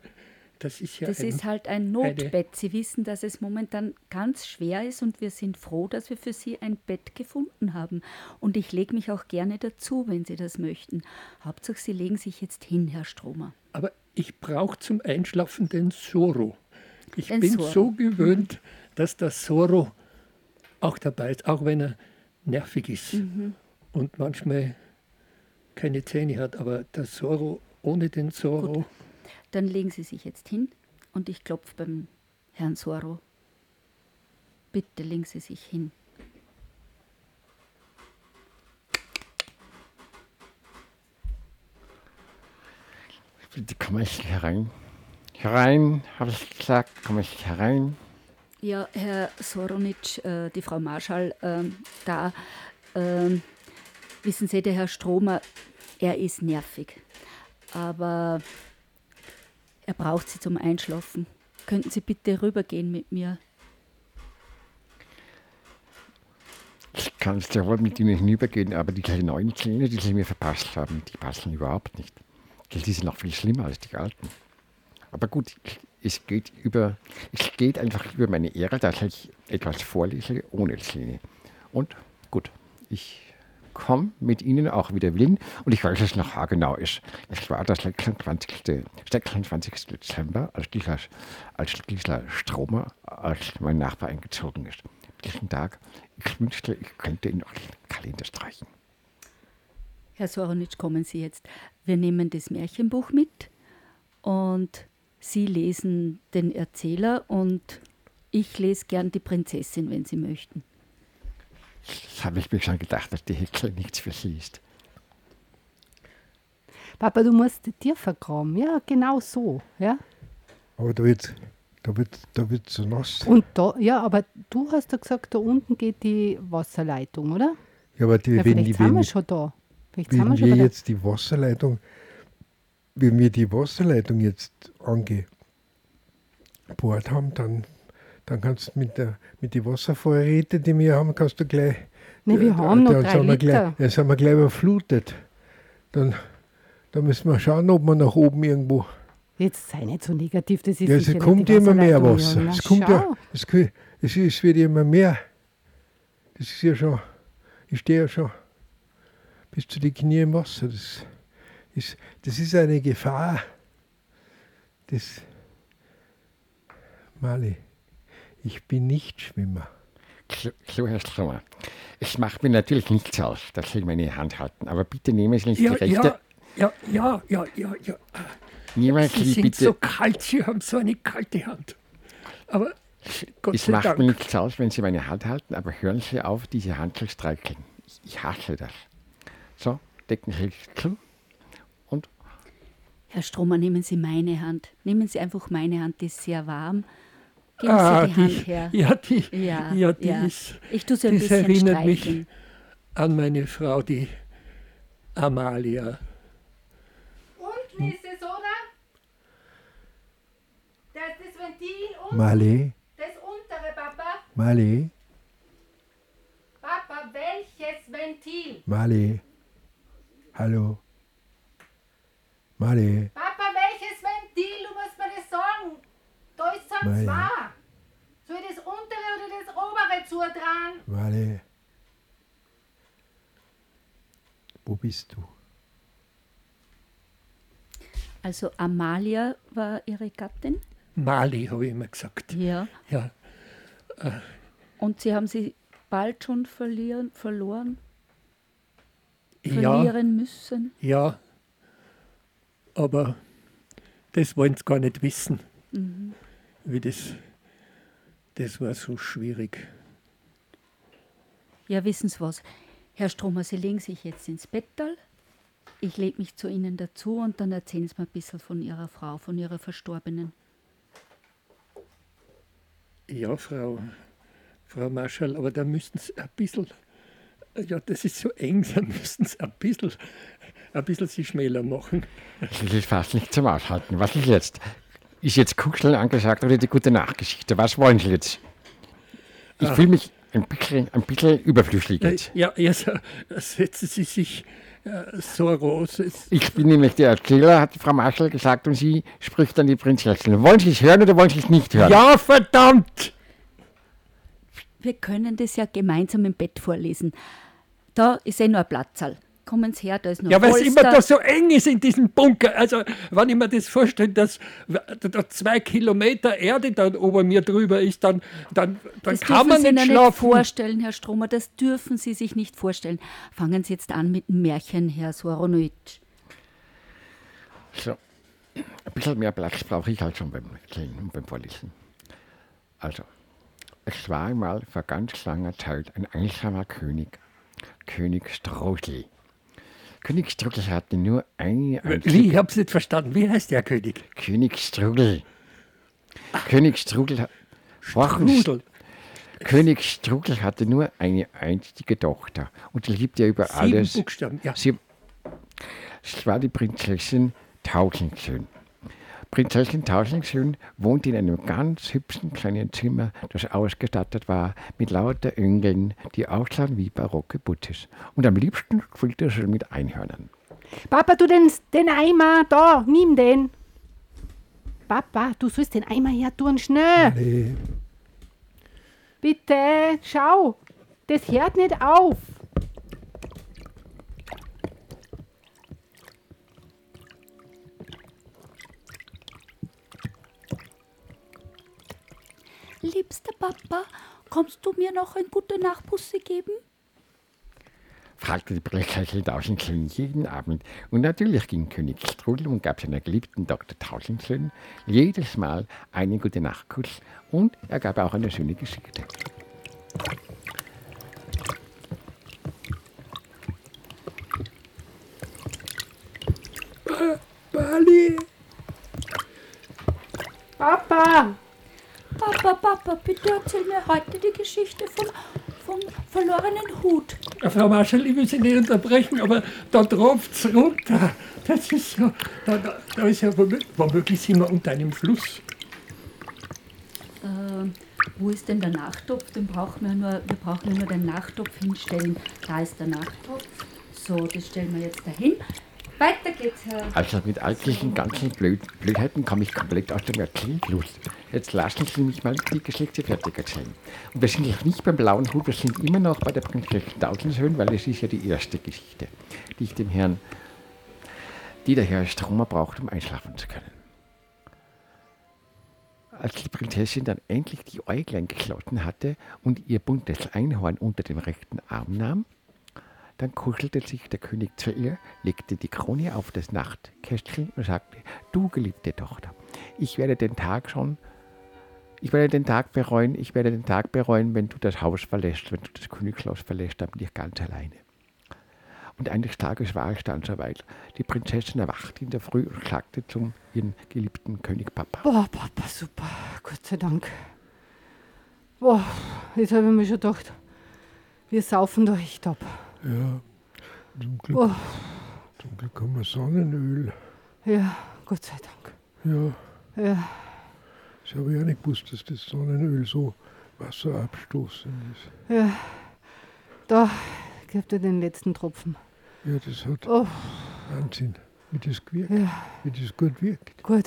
das ist ja Das ein, ist halt ein Notbett. Sie wissen, dass es momentan ganz schwer ist und wir sind froh, dass wir für Sie ein Bett gefunden haben. Und ich lege mich auch gerne dazu, wenn Sie das möchten. Hauptsache, Sie legen sich jetzt hin, Herr Stromer. Aber ich brauche zum Einschlafen den Soro. Ich Den bin Soro. so gewöhnt, dass der Soro auch dabei ist, auch wenn er nervig ist Mhm. und manchmal keine Zähne hat. Aber der Soro ohne den Soro, Dann legen Sie sich jetzt hin und ich klopfe beim Herrn Soro. Bitte legen Sie sich hin. Bitte komme ich herein. Herein, habe ich gesagt, komme ich herein. Ja, Herr Soronitsch, äh, die Frau Marschall, ähm, da, ähm, wissen Sie, der Herr Stromer, er ist nervig. Aber er braucht Sie zum Einschlafen. Könnten Sie bitte rübergehen mit mir? Ich kann sehr wohl mit Ihnen hinübergehen, aber diese neuen Zähne, die Sie mir verpasst haben, die passen überhaupt nicht. Die sind noch viel schlimmer als die alten. Aber gut, es geht, über, es geht einfach über meine Ehre, dass ich etwas vorlese ohne Zähne. Und gut, ich komme mit Ihnen auch wieder willen und ich weiß es noch haargenau ist. Es war der 26. 26. Dezember, als dieser, als dieser Stromer, als mein Nachbar eingezogen ist. Diesen Tag, ich wünschte, ich könnte ihn auf den Kalender streichen. Herr Soronitsch, kommen Sie jetzt. Wir nehmen das Märchenbuch mit und Sie lesen den Erzähler und ich lese gern die Prinzessin, wenn Sie möchten. Das habe ich mir schon gedacht, dass die Hexe nichts für sie ist. Papa, du musst dir vergraben. Ja, genau so. Ja? Aber da wird da wird, da wird so nass. Und da, ja, aber du hast ja gesagt, da unten geht die Wasserleitung, oder? Ja, aber die, ja, wenn vielleicht die, sind wenn, wir schon da. Vielleicht wenn wir schon wir jetzt die Wasserleitung, wenn wir die Wasserleitung jetzt angebohrt haben, dann, dann kannst du mit, der, mit den Wasservorräten, die wir haben, kannst du gleich. Nee, wir äh, haben noch dann drei Liter. Gleich, dann sind wir gleich überflutet. Dann, dann müssen wir schauen, ob wir nach oben irgendwo. Jetzt sei nicht so negativ, das ist Ja, es kommt immer mehr Wasser. Na, Es kommt ja, es, es, es wird immer mehr. Das ist ja schon, ich stehe ja schon bis zu die Knie im Wasser. Das ist, das ist eine Gefahr. Das, Mali, ich bin nicht Schwimmer. So, Herr Strommer, es macht mir natürlich nichts aus, dass Sie meine Hand halten, aber bitte nehmen Sie nicht Ja, die rechte. ja, ja, ja, ja, ja, ja. Nehmen Sie Sie sind bitte. so kalt, Sie haben so eine kalte Hand. Aber Gott es sei macht Dank. mir nichts aus, wenn Sie meine Hand halten, aber hören Sie auf, diese Hand zu streicheln. Ich, hasse das. So, decken Sie sich zu. Herr Stromer, nehmen Sie meine Hand. Nehmen Sie einfach meine Hand, die ist sehr warm. Geben Ah, Sie die Hand her. ja, die- ja, ja, die ja. ist- Ich tue sie ein das bisschen erinnert mich streicheln. an meine Frau, die Amalia. ist es, oder? Das ist das Ventil unten. Mali, Das untere, Papa. Mali, Papa, welches Ventil? Mali. Hallo. Mali, Papa, welches Ventil? Du musst mir das sagen. Da ist es Mei. zwei. Soll ich das untere oder das obere zutragen? Mali. Wo bist du? Also Amalia war ihre Gattin. Mali, habe ich immer gesagt. Ja. Ja. Und sie haben sie bald schon verlieren, verloren, Ja, verlieren müssen. ja. Aber das wollen sie gar nicht wissen, Mhm. wie das. Das war so schwierig. Ja, wissen Sie was? Herr Stromer, Sie legen sich jetzt ins Bettal. Ich lege mich zu Ihnen dazu und dann erzählen Sie mir ein bisschen von Ihrer Frau, von Ihrer Verstorbenen. Ja, Frau, Frau Marschall, aber da müssten Sie ein bisschen. Ja, das ist so eng, da müssten Sie ein bisschen, ein bisschen sich schmäler machen. Das ist fast nicht zum Aushalten. Was ist jetzt? Ist jetzt Kuscheln angesagt oder die gute Nachgeschichte? Was wollen Sie jetzt? Ich Ah. fühle mich ein bisschen, ein bisschen überflüssig jetzt. Ja, so, setzen Sie sich äh, so. Es, Ich bin nämlich der Erzähler, hat Frau Marschall gesagt, und sie spricht dann die Prinzessin. Wollen Sie es hören oder wollen Sie es nicht hören? ja, verdammt! Wir können das ja gemeinsam im Bett vorlesen. Da ist eh nur ein Platzal. Kommen Sie her, da ist noch Ja, weil es immer da so eng ist in diesem Bunker. Also, wenn ich mir das vorstelle, dass da zwei Kilometer Erde dann ober mir drüber ist, dann, dann, dann Das kann dürfen man Sie nicht schlafen. vorstellen, Herr Stromer, das dürfen Sie sich nicht vorstellen. Fangen Sie jetzt an mit dem Märchen, Herr Soronowitsch. So. Ein bisschen mehr Platz brauche ich halt schon beim Erzählen und beim Vorlesen. Also, es war einmal vor ganz langer Zeit ein einsamer König, König Strudel. König Strudel hatte nur eine einzige... Wie? Ich habe es nicht verstanden. Wie heißt der König? König Strudel. König Wochen- Strudel. König Strudel hatte nur eine einzige Tochter und die liebte er über Sieben alles. Buchstaben, ja. Sie, es war die Prinzessin Tausendschön. Prinzessin Tausendschön wohnte in einem ganz hübschen kleinen Zimmer, das ausgestattet war mit lauter Engeln, die aussahen wie barocke Buttes. Und am liebsten spielte sie mit Einhörnern. Papa, du den, den Eimer, da, nimm den. Papa, du sollst den Eimer her tun, schnell. Nee, Bitte, schau. Das hört nicht auf. Liebster Papa, kommst du mir noch ein gute Nachtbusse geben? fragte die Prinzessin Tausendschön jeden Abend. Und natürlich ging König Strudel und gab seiner geliebten Dr. Tausendschön jedes Mal einen gute Nachtkuss und er gab auch eine schöne Geschichte. Mali, Papa, Papa, Papa, bitte erzähl mir heute die Geschichte vom, vom verlorenen Hut. Äh, Frau Marschall, ich will Sie nicht unterbrechen, aber da tropft es runter. Das ist so, da, da, da ist ja womöglich, womöglich sind wir unter einem Fluss. Ähm, wo ist denn der Nachtopf? Den brauchen wir nur, wir brauchen nur den Nachtopf hinstellen. Da ist der Nachtopf. So, das stellen wir jetzt dahin. Weiter geht's, Herr. Also mit all diesen ganzen Blöd Blödheiten komme ich komplett aus dem Erzählfluss. Jetzt lassen Sie mich mal die Geschichte fertig erzählen. Und wir sind jetzt nicht beim blauen Hut, wir sind immer noch bei der Prinzessin Tausendschön, weil es ist ja die erste Geschichte, die ich dem Herrn, die der Herr Stromer braucht, um einschlafen zu können. Als die Prinzessin dann endlich die Äuglein geschlossen hatte und ihr buntes Einhorn unter dem rechten Arm nahm, dann kuschelte sich der König zu ihr, legte die Krone auf das Nachtkästchen und sagte, du geliebte Tochter, ich werde den Tag schon, ich werde den Tag bereuen, ich werde den Tag bereuen, wenn du das Haus verlässt, wenn du das Königsschloss verlässt, dann bin ich ganz alleine. Und eines Tages war es dann soweit. Die Prinzessin erwachte in der Früh und sagte zum ihren geliebten König Papa. Boah, Papa, super. Gott sei Dank. Boah, jetzt habe ich mir schon gedacht, wir saufen da echt ab. ja, zum Glück, Oh, zum Glück haben wir Sonnenöl. Ja, Gott sei Dank. Ja, Ja, das habe ich auch nicht gewusst, dass das Sonnenöl so wasserabstoßend ist. ja. Da gibt er den letzten Tropfen. Ja, das hat Oh, Wahnsinn, wie das gewirkt, ja, wie das gut wirkt. gut.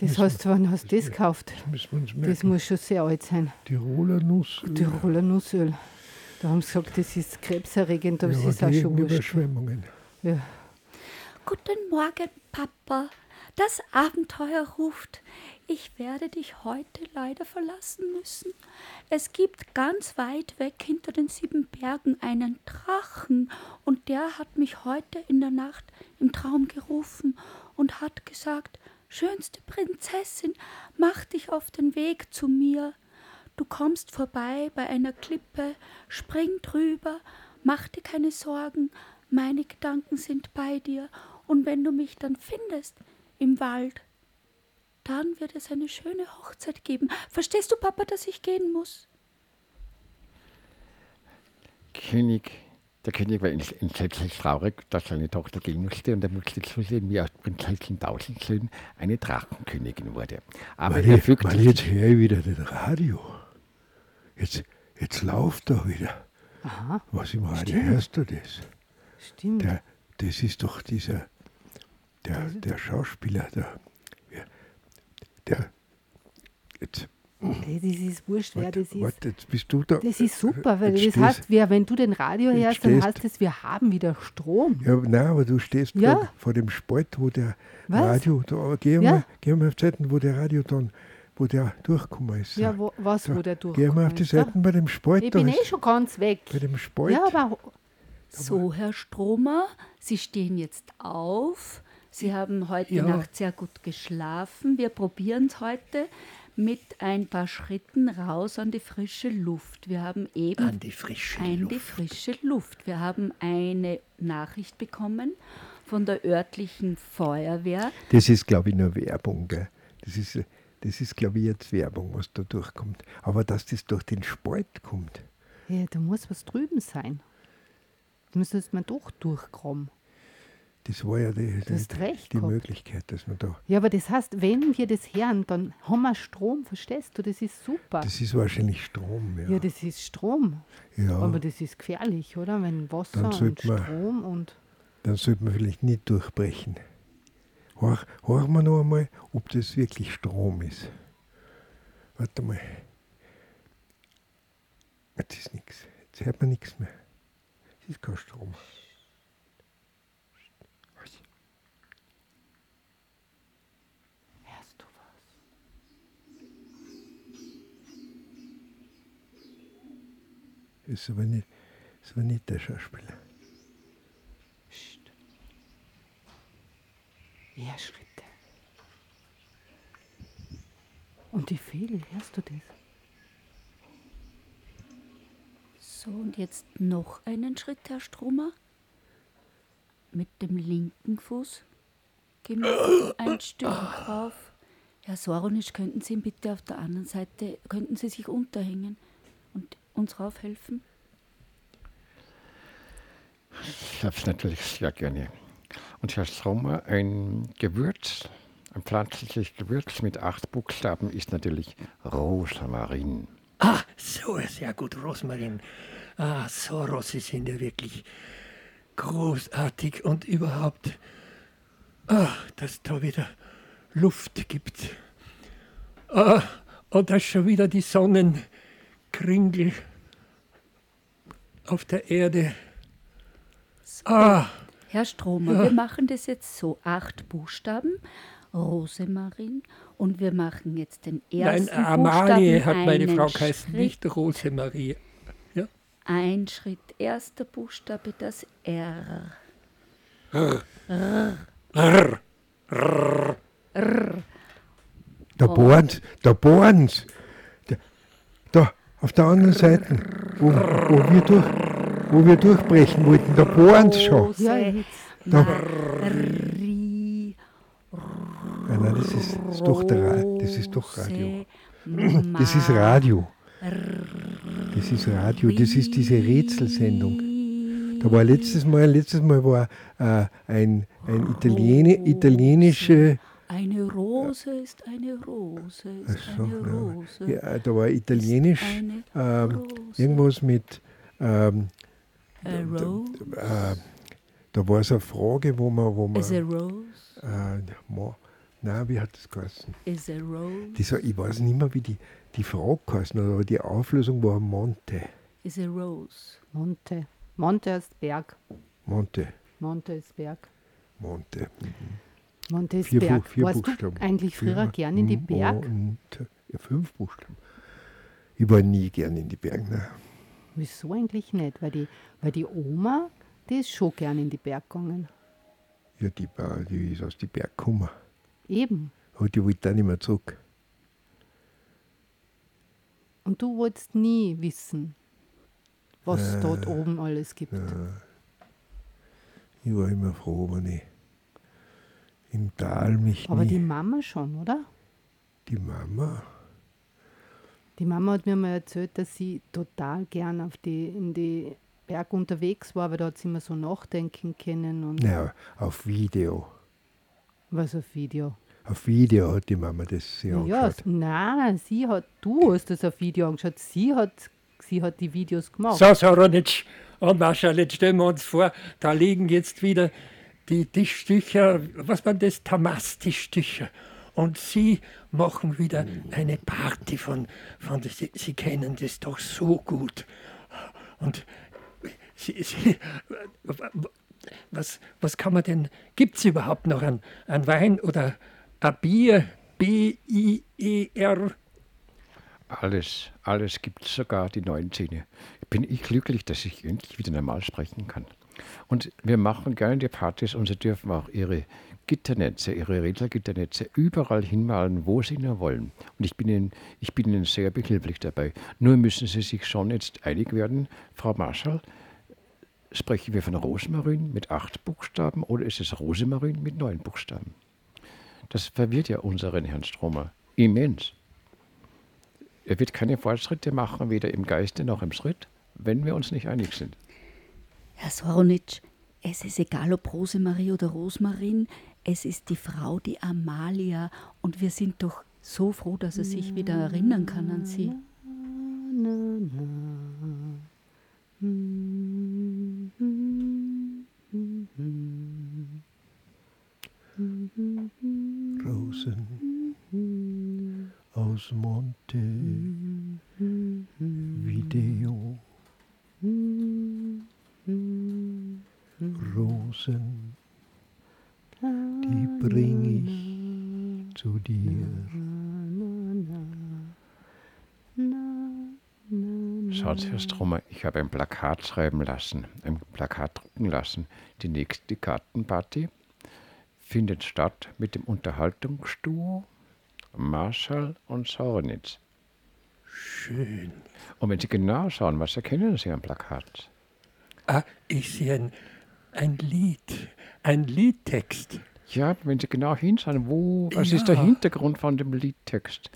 Das müssen heißt, wann hast du das gekauft? Das müssen wir uns Das muss schon sehr alt sein. Tiroler Nussöl. Tiroler Nussöl. Da haben sie gesagt, das ist krebserregend, aber ja, es ist auch schon. Überschwemmungen. Ja. Guten Morgen, Papa. Das Abenteuer ruft. Ich werde dich heute leider verlassen müssen. Es gibt ganz weit weg hinter den sieben Bergen einen Drachen, und der hat mich heute in der Nacht im Traum gerufen und hat gesagt, schönste Prinzessin, mach dich auf den Weg zu mir. Du kommst vorbei bei einer Klippe, spring drüber, mach dir keine Sorgen, meine Gedanken sind bei dir, und wenn du mich dann findest im Wald, dann wird es eine schöne Hochzeit geben. Verstehst du, Papa, dass ich gehen muss? König, der König war entsetzlich traurig, dass seine Tochter gehen musste und er musste zusehen, wie aus Prinzessin Tausendschön eine Drachenkönigin wurde. Aber weil er fügte sich jetzt höre ich wieder das Radio. Jetzt, jetzt läuft da wieder. Aha, Was im Radio Stimmt. hörst du das? stimmt. Der, das ist doch dieser, der, der Schauspieler, der, wer- der, jetzt, Hey, das ist wurscht, wer das ist. jetzt bist du da. Das ist super, weil das stehst- heißt, wir, wenn du den Radio hörst, dann heißt es, wir haben wieder Strom. Ja, nein, aber du stehst Ja. grad vor dem Spalt, wo der Was? Radio, da, geh, Ja. mal, geh mal auf die Seiten, wo der Radio dann, wo der durchgekommen ist. Ja, wo, was, Da, wo der Geh mal auf durchkommt. die Seiten bei dem Spalt. Ich bin ist- eh schon ganz weg. Bei dem Spalt. Ja, aber So, Herr Stromer, Sie stehen jetzt auf. Sie haben heute Ja. Nacht sehr gut geschlafen. Wir probieren es heute mit ein paar Schritten raus an die frische Luft. Wir haben eben An die frische an die Luft. frische Luft. Wir haben eine Nachricht bekommen von der örtlichen Feuerwehr. Das ist, glaube ich, nur Werbung. Gell? Das ist, das ist glaube ich, jetzt Werbung, was da durchkommt. Aber dass das durch den Spalt kommt, ja, da muss was drüben sein. Da müsstest man doch durchkommen. Das war ja die, die, die. Möglichkeit, dass man da. Ja, aber das heißt, wenn wir das hören, dann haben wir Strom, verstehst du? Das ist super. Das ist wahrscheinlich Strom. Ja. ja, das ist Strom. ja. Aber das ist gefährlich, oder? Wenn Wasser und man- Strom und. Dann sollte man vielleicht nicht durchbrechen. Hör, hören wir noch einmal, ob das wirklich Strom ist. Warte mal. Jetzt ist nichts. Jetzt hört man nichts mehr. Es ist kein Strom. Ist aber nicht, ist aber nicht der Schauspieler. Psst. Mehr Schritte. Und die Fädel, hörst du das? So, und jetzt noch einen Schritt, Herr Stromer. Mit dem linken Fuß. Gehen wir <coughs> ein Stück drauf. Herr Soronisch, könnten Sie ihn bitte auf der anderen Seite, könnten Sie sich unterhängen und uns raufhelfen? Ich habe es natürlich sehr gerne. Und Herr Sommer, ein Gewürz, ein pflanzliches Gewürz mit acht Buchstaben ist natürlich Rosmarin. Ah, so, sehr gut, Rosmarin. Ah, Soros, Sie sind ja wirklich großartig und überhaupt, ah, dass da wieder Luft gibt. Ah, und dass schon wieder die Sonnenkringel auf der Erde. Ah, Herr Stromer, wir machen das jetzt so. Acht Buchstaben, Rosemarin. Und wir machen jetzt den nein, ersten Amalie Buchstaben. hat meine Frau geheißen, Schritt, nicht Rosemarie. Ja? Ein Schritt, erster Buchstabe, das R. Rrr, rrr. Da bohren's, da bohren's. Da, da, auf der anderen Seite, wo, wo, wir durch, wo wir durchbrechen wollten, da bohren's schon. Rose, Ja, jetzt. Da, Marie, nein, nein, das ist, das ist doch der Ra das ist doch Radio. Das ist Radio. Das ist Radio, das ist diese Rätselsendung. Da war letztes Mal, letztes Mal war äh, ein, ein Italiener, italienische. Eine Rose ist eine Rose, ist Ach so, eine ja. Rose. Ja, da war italienisch ähm, irgendwas mit. Ähm, A rose äh, da war so eine Frage, wo man. Wo man is a rose, äh, nein, wie hat das geheißen? is a rose, Die so, ich weiß nicht mehr, wie die, die Frage geheißen hat, aber die Auflösung war Monte. is a rose. Monte. Monte ist Berg. Monte. Monte ist Berg. Monte. Monte ist Vier, Berg. vier Warst Buchstaben. du eigentlich früher Vier- gern in die Berg? Monte. Ja, fünf Buchstaben. Ich war nie gern in die Berge. Nein. Wieso eigentlich nicht? Weil die, weil die Oma, die ist schon gern in die Berg gegangen. Ja, die, war- die ist aus den Berg gekommen. Eben. Aber die wollte auch nicht mehr zurück. Und du wolltest nie wissen, was Äh, dort oben alles gibt. Ich war immer froh, wenn ich im Tal mich Aber nie, die Mama schon, oder? die Mama, Die Mama hat mir mal erzählt, dass sie total gern auf die, in die Berg unterwegs war, weil da hat sie immer so nachdenken können und naja, auf Video. was auf Video. Auf Video hat die Mama das sich Ja, angeschaut. nein, sie hat, du hast das auf Video angeschaut. Sie hat, sie hat die Videos gemacht. So, Soronitsch und Marschall, jetzt stellen wir uns vor, da liegen jetzt wieder die Tischtücher, was man das, Tamas-Tischtücher. Und Sie machen wieder eine Party von, von Sie, Sie kennen das doch so gut. Und Sie, Sie, was, was kann man denn, gibt es überhaupt noch ein, ein Wein oder ein Bier? B-I-E-R? Alles, alles gibt es, sogar die neuen Zähne. Bin ich glücklich, dass ich endlich wieder normal sprechen kann. Und wir machen gerne die Partys und Sie dürfen auch Ihre Gitternetze, Ihre Rätselgitternetze überall hinmalen, wo Sie nur wollen. Und ich bin, Ihnen, ich bin Ihnen sehr behilflich dabei. Nur müssen Sie sich schon jetzt einig werden, Frau Marschall, sprechen wir von Rosmarin mit acht Buchstaben oder ist es Rosemarin mit neun Buchstaben? Das verwirrt ja unseren Herrn Stromer immens. Er wird keine Fortschritte machen, weder im Geiste noch im Schritt, wenn wir uns nicht einig sind. Herr Soronitsch, es ist egal, ob Rosemarie oder Rosmarin, es ist die Frau, die Amalia, und wir sind doch so froh, dass er sich wieder erinnern kann an sie. Rosen aus Monte Video. Rosen, die bring ich zu dir. Schaut, Herr Stromer, ich habe ein Plakat schreiben lassen, ein Plakat drucken lassen. Die nächste Gartenparty findet statt mit dem Unterhaltungsduo Marschall und Sauernitz. Schön. Und wenn Sie genau schauen, was erkennen Sie am Plakat? Ah, ich sehe ein, ein Lied, ein Liedtext. Ja, wenn Sie genau hinschauen, wo, was ist der Ja. Hintergrund von dem Liedtext?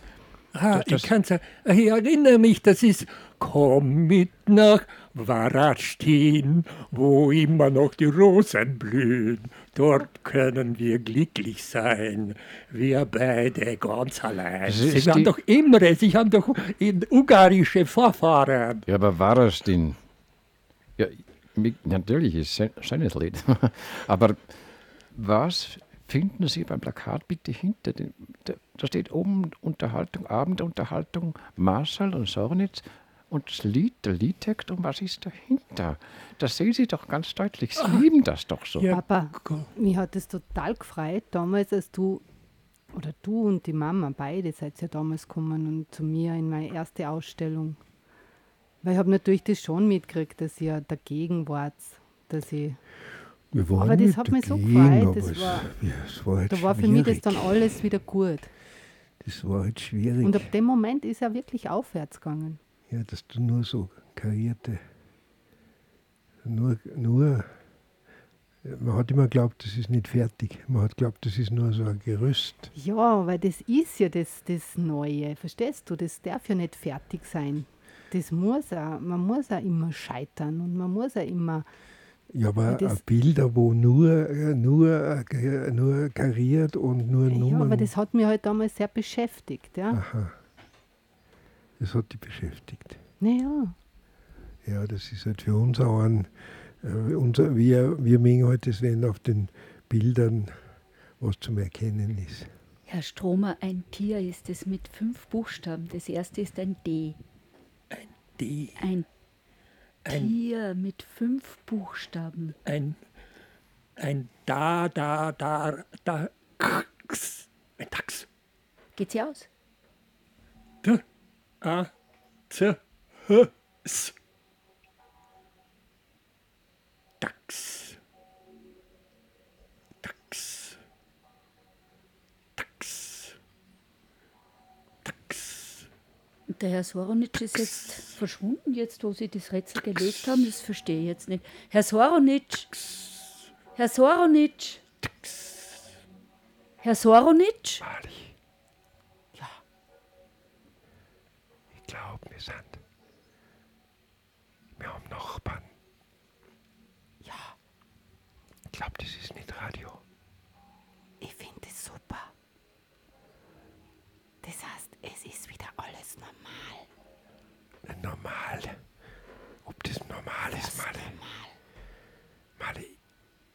Ah, Das- das- ich kann's ja, ich erinnere mich, das ist Komm mit nach Warastin, wo immer noch die Rosen blühen. Dort können wir glücklich sein, wir beide ganz allein. Sie die- doch Imre, Sie haben doch in ungarische Vorfahren. Ja, aber war das denn? Ja, natürlich ist es ein schönes Lied. aber was finden Sie beim Plakat bitte hinter dem? Da, da steht oben Unterhaltung, Abendunterhaltung, Marschall und Sornitz und das Lied, der Liedtext und was ist dahinter? Das sehen Sie doch ganz deutlich. Sie lieben das doch so. Papa, mich hat es total gefreut, damals, als du, oder du und die Mama, beide seid ja damals gekommen und zu mir in meine erste Ausstellung. Weil ich habe natürlich das schon mitgekriegt, dass ihr dagegen wart, dass ich Wir waren Aber das nicht hat mich so dagegen, gefreut, das es, war- ja, es war halt da war für mich das dann alles wieder gut. Das war halt schwierig. Und ab dem Moment ist er wirklich aufwärts gegangen. Ja, dass du nur so karierte, nur, nur, man hat immer geglaubt, das ist nicht fertig. Man hat geglaubt, das ist nur so ein Gerüst. Ja, weil das ist ja das, das Neue, verstehst du? Das darf ja nicht fertig sein. Das muss auch, man muss auch immer scheitern und man muss auch immer Ja, aber Bilder, wo nur, äh, nur, äh, nur kariert und nur Ja, Nummern. aber das hat mich halt damals sehr beschäftigt. Ja. Aha. Das hat dich beschäftigt. Naja, Ja, das ist halt für uns auch ein, äh, unser, wir, wir mögen halt das, wenn auf den Bildern was zum Erkennen ist. Herr Stromer, ein Tier ist es mit fünf Buchstaben. Das erste ist ein D. D. Ein, Ein- Tier mit fünf Buchstaben. Ein, ein Da, Da, Da, Da, X. Ein Dachs. Geht sie aus? D, A, Z, H, S. Dachs. Und der Herr Soronitsch ist jetzt verschwunden, jetzt wo Sie das Rätsel gelegt haben. Das verstehe ich jetzt nicht. Herr Soronitsch! Herr Soronitsch! Herr Soronitsch? Ich glaube, wir sind. Wir haben Nachbarn. Ja. Ich glaube, das ist nicht Radio. ich finde es super. Das heißt, es ist wieder alles normal. Normal. Ob das normal ist, Mali. Mali,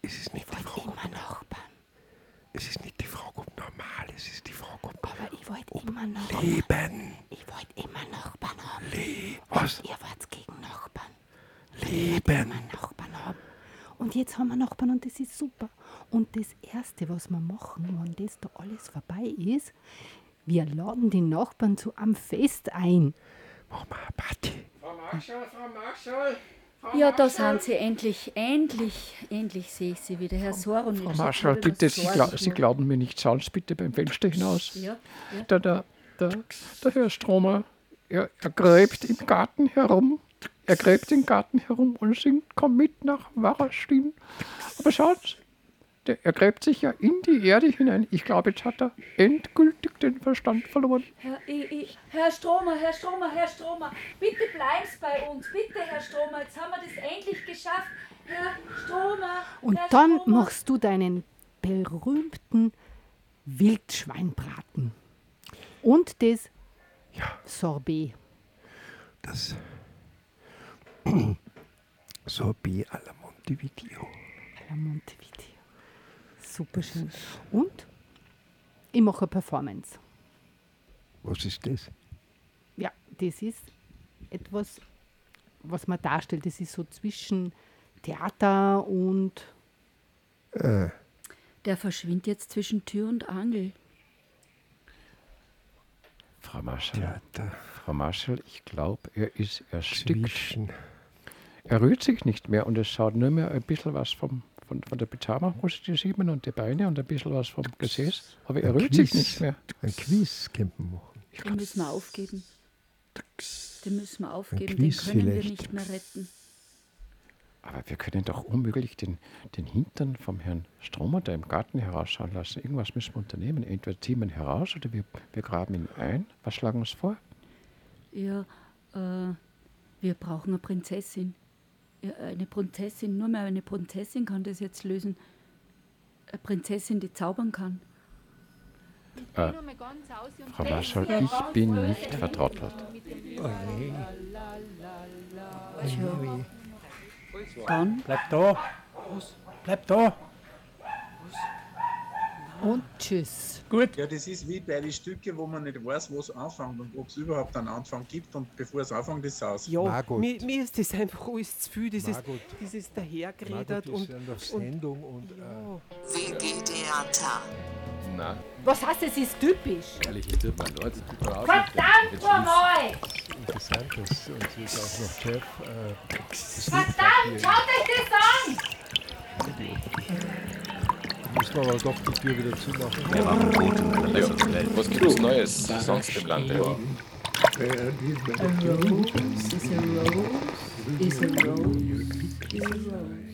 es ist nicht die Frage, Immer Nachbarn. es ist nicht die Frage, ob normal ist, es ist die Frage, ob Aber ich wollte immer Nachbarn. Leben. Ich wollte immer Nachbarn haben. Le was? Ihr wart gegen Nachbarn. Leben. Immer Nachbarn haben. Und jetzt haben wir Nachbarn und das ist super. Und das Erste, was wir machen, wenn das da alles vorbei ist, wir laden die Nachbarn zu einem Fest ein. Eine Party. Frau Marschall, Frau Marschall. Ja, da sind Sie endlich, endlich, endlich sehe ich Sie wieder. Herr Soronitsch. Frau Marschall, bitte, Sie, gla Sie glauben mir nicht, schauen Sie bitte beim Fenster hinaus. Ja, ja. Der, der, der, der Herr Stromer, er, er gräbt im Garten herum. Er gräbt im Garten herum und singt, komm mit nach Warastin. Aber schauen Sie, der, er gräbt sich ja in die Erde hinein. Ich glaube, jetzt hat er endgültig den Verstand verloren. Herr, ich, ich, Herr Stromer, Herr Stromer, Herr Stromer, bitte bleiben Sie bei uns. Bitte, Herr Stromer, jetzt haben wir das endlich geschafft. Herr Stromer. Und Herr dann Stromer. machst du deinen berühmten Wildschweinbraten. Und das Sorbet. Das <clears throat> Sorbet à la Montevideo. à la Montevideo. Super schön. Und ich mache eine Performance. Was ist das? Ja, das ist etwas, was man darstellt. Das ist so zwischen Theater und Äh, Der verschwindet jetzt zwischen Tür und Angel. Frau Marschall, Theater. Frau Marschall, ich glaube, er ist erstickt. Zwischen. Er rührt sich nicht mehr und es schaut nur mehr ein bisschen was vom, von, von der Pyjama-Hose, die sieht man, und die Beine und ein bisschen was vom Gesäß. Aber er Ein rührt sich nicht mehr. Ein Quiz man machen. Den müssen wir aufgeben. Den müssen wir aufgeben, den können wir vielleicht. nicht mehr retten. Aber wir können doch unmöglich den, den Hintern vom Herrn Stromer da im Garten herausschauen lassen. Irgendwas müssen wir unternehmen. Entweder ziehen wir ihn heraus oder wir, wir graben ihn ein. Was schlagen wir uns vor? Ja, äh, wir brauchen eine Prinzessin. Ja, eine Prinzessin, nur mehr eine Prinzessin kann das jetzt lösen. Eine Prinzessin, die zaubern kann. Äh, Frau Marschall, ich bin nicht vertrottelt. Tja. Dann Bleib da. Bleib da. Und tschüss. Gut. Ja, das ist wie bei den Stücken, wo man nicht weiß, wo es anfängt und ob es überhaupt einen Anfang gibt und bevor es anfängt, ist es aus. Ja, Margot. mir, mir ist das einfach alles zu viel, dieses, Margot. dieses dahergeredet ist und, ja und Sendung und, äh, WG-Theater. Na, Was heißt, es ist typisch? Ehrlich, wird man Leute du brauchst Verdammt nochmal! interessant, dass uns jetzt auch noch Chef äh, das Verdammt, schaut euch das an! Müssen wir aber doch die Tür wieder zumachen. wir machen Toten. Ja. Was gibt es Neues sonst im Lande? A rose is a rose is a rose is a rose.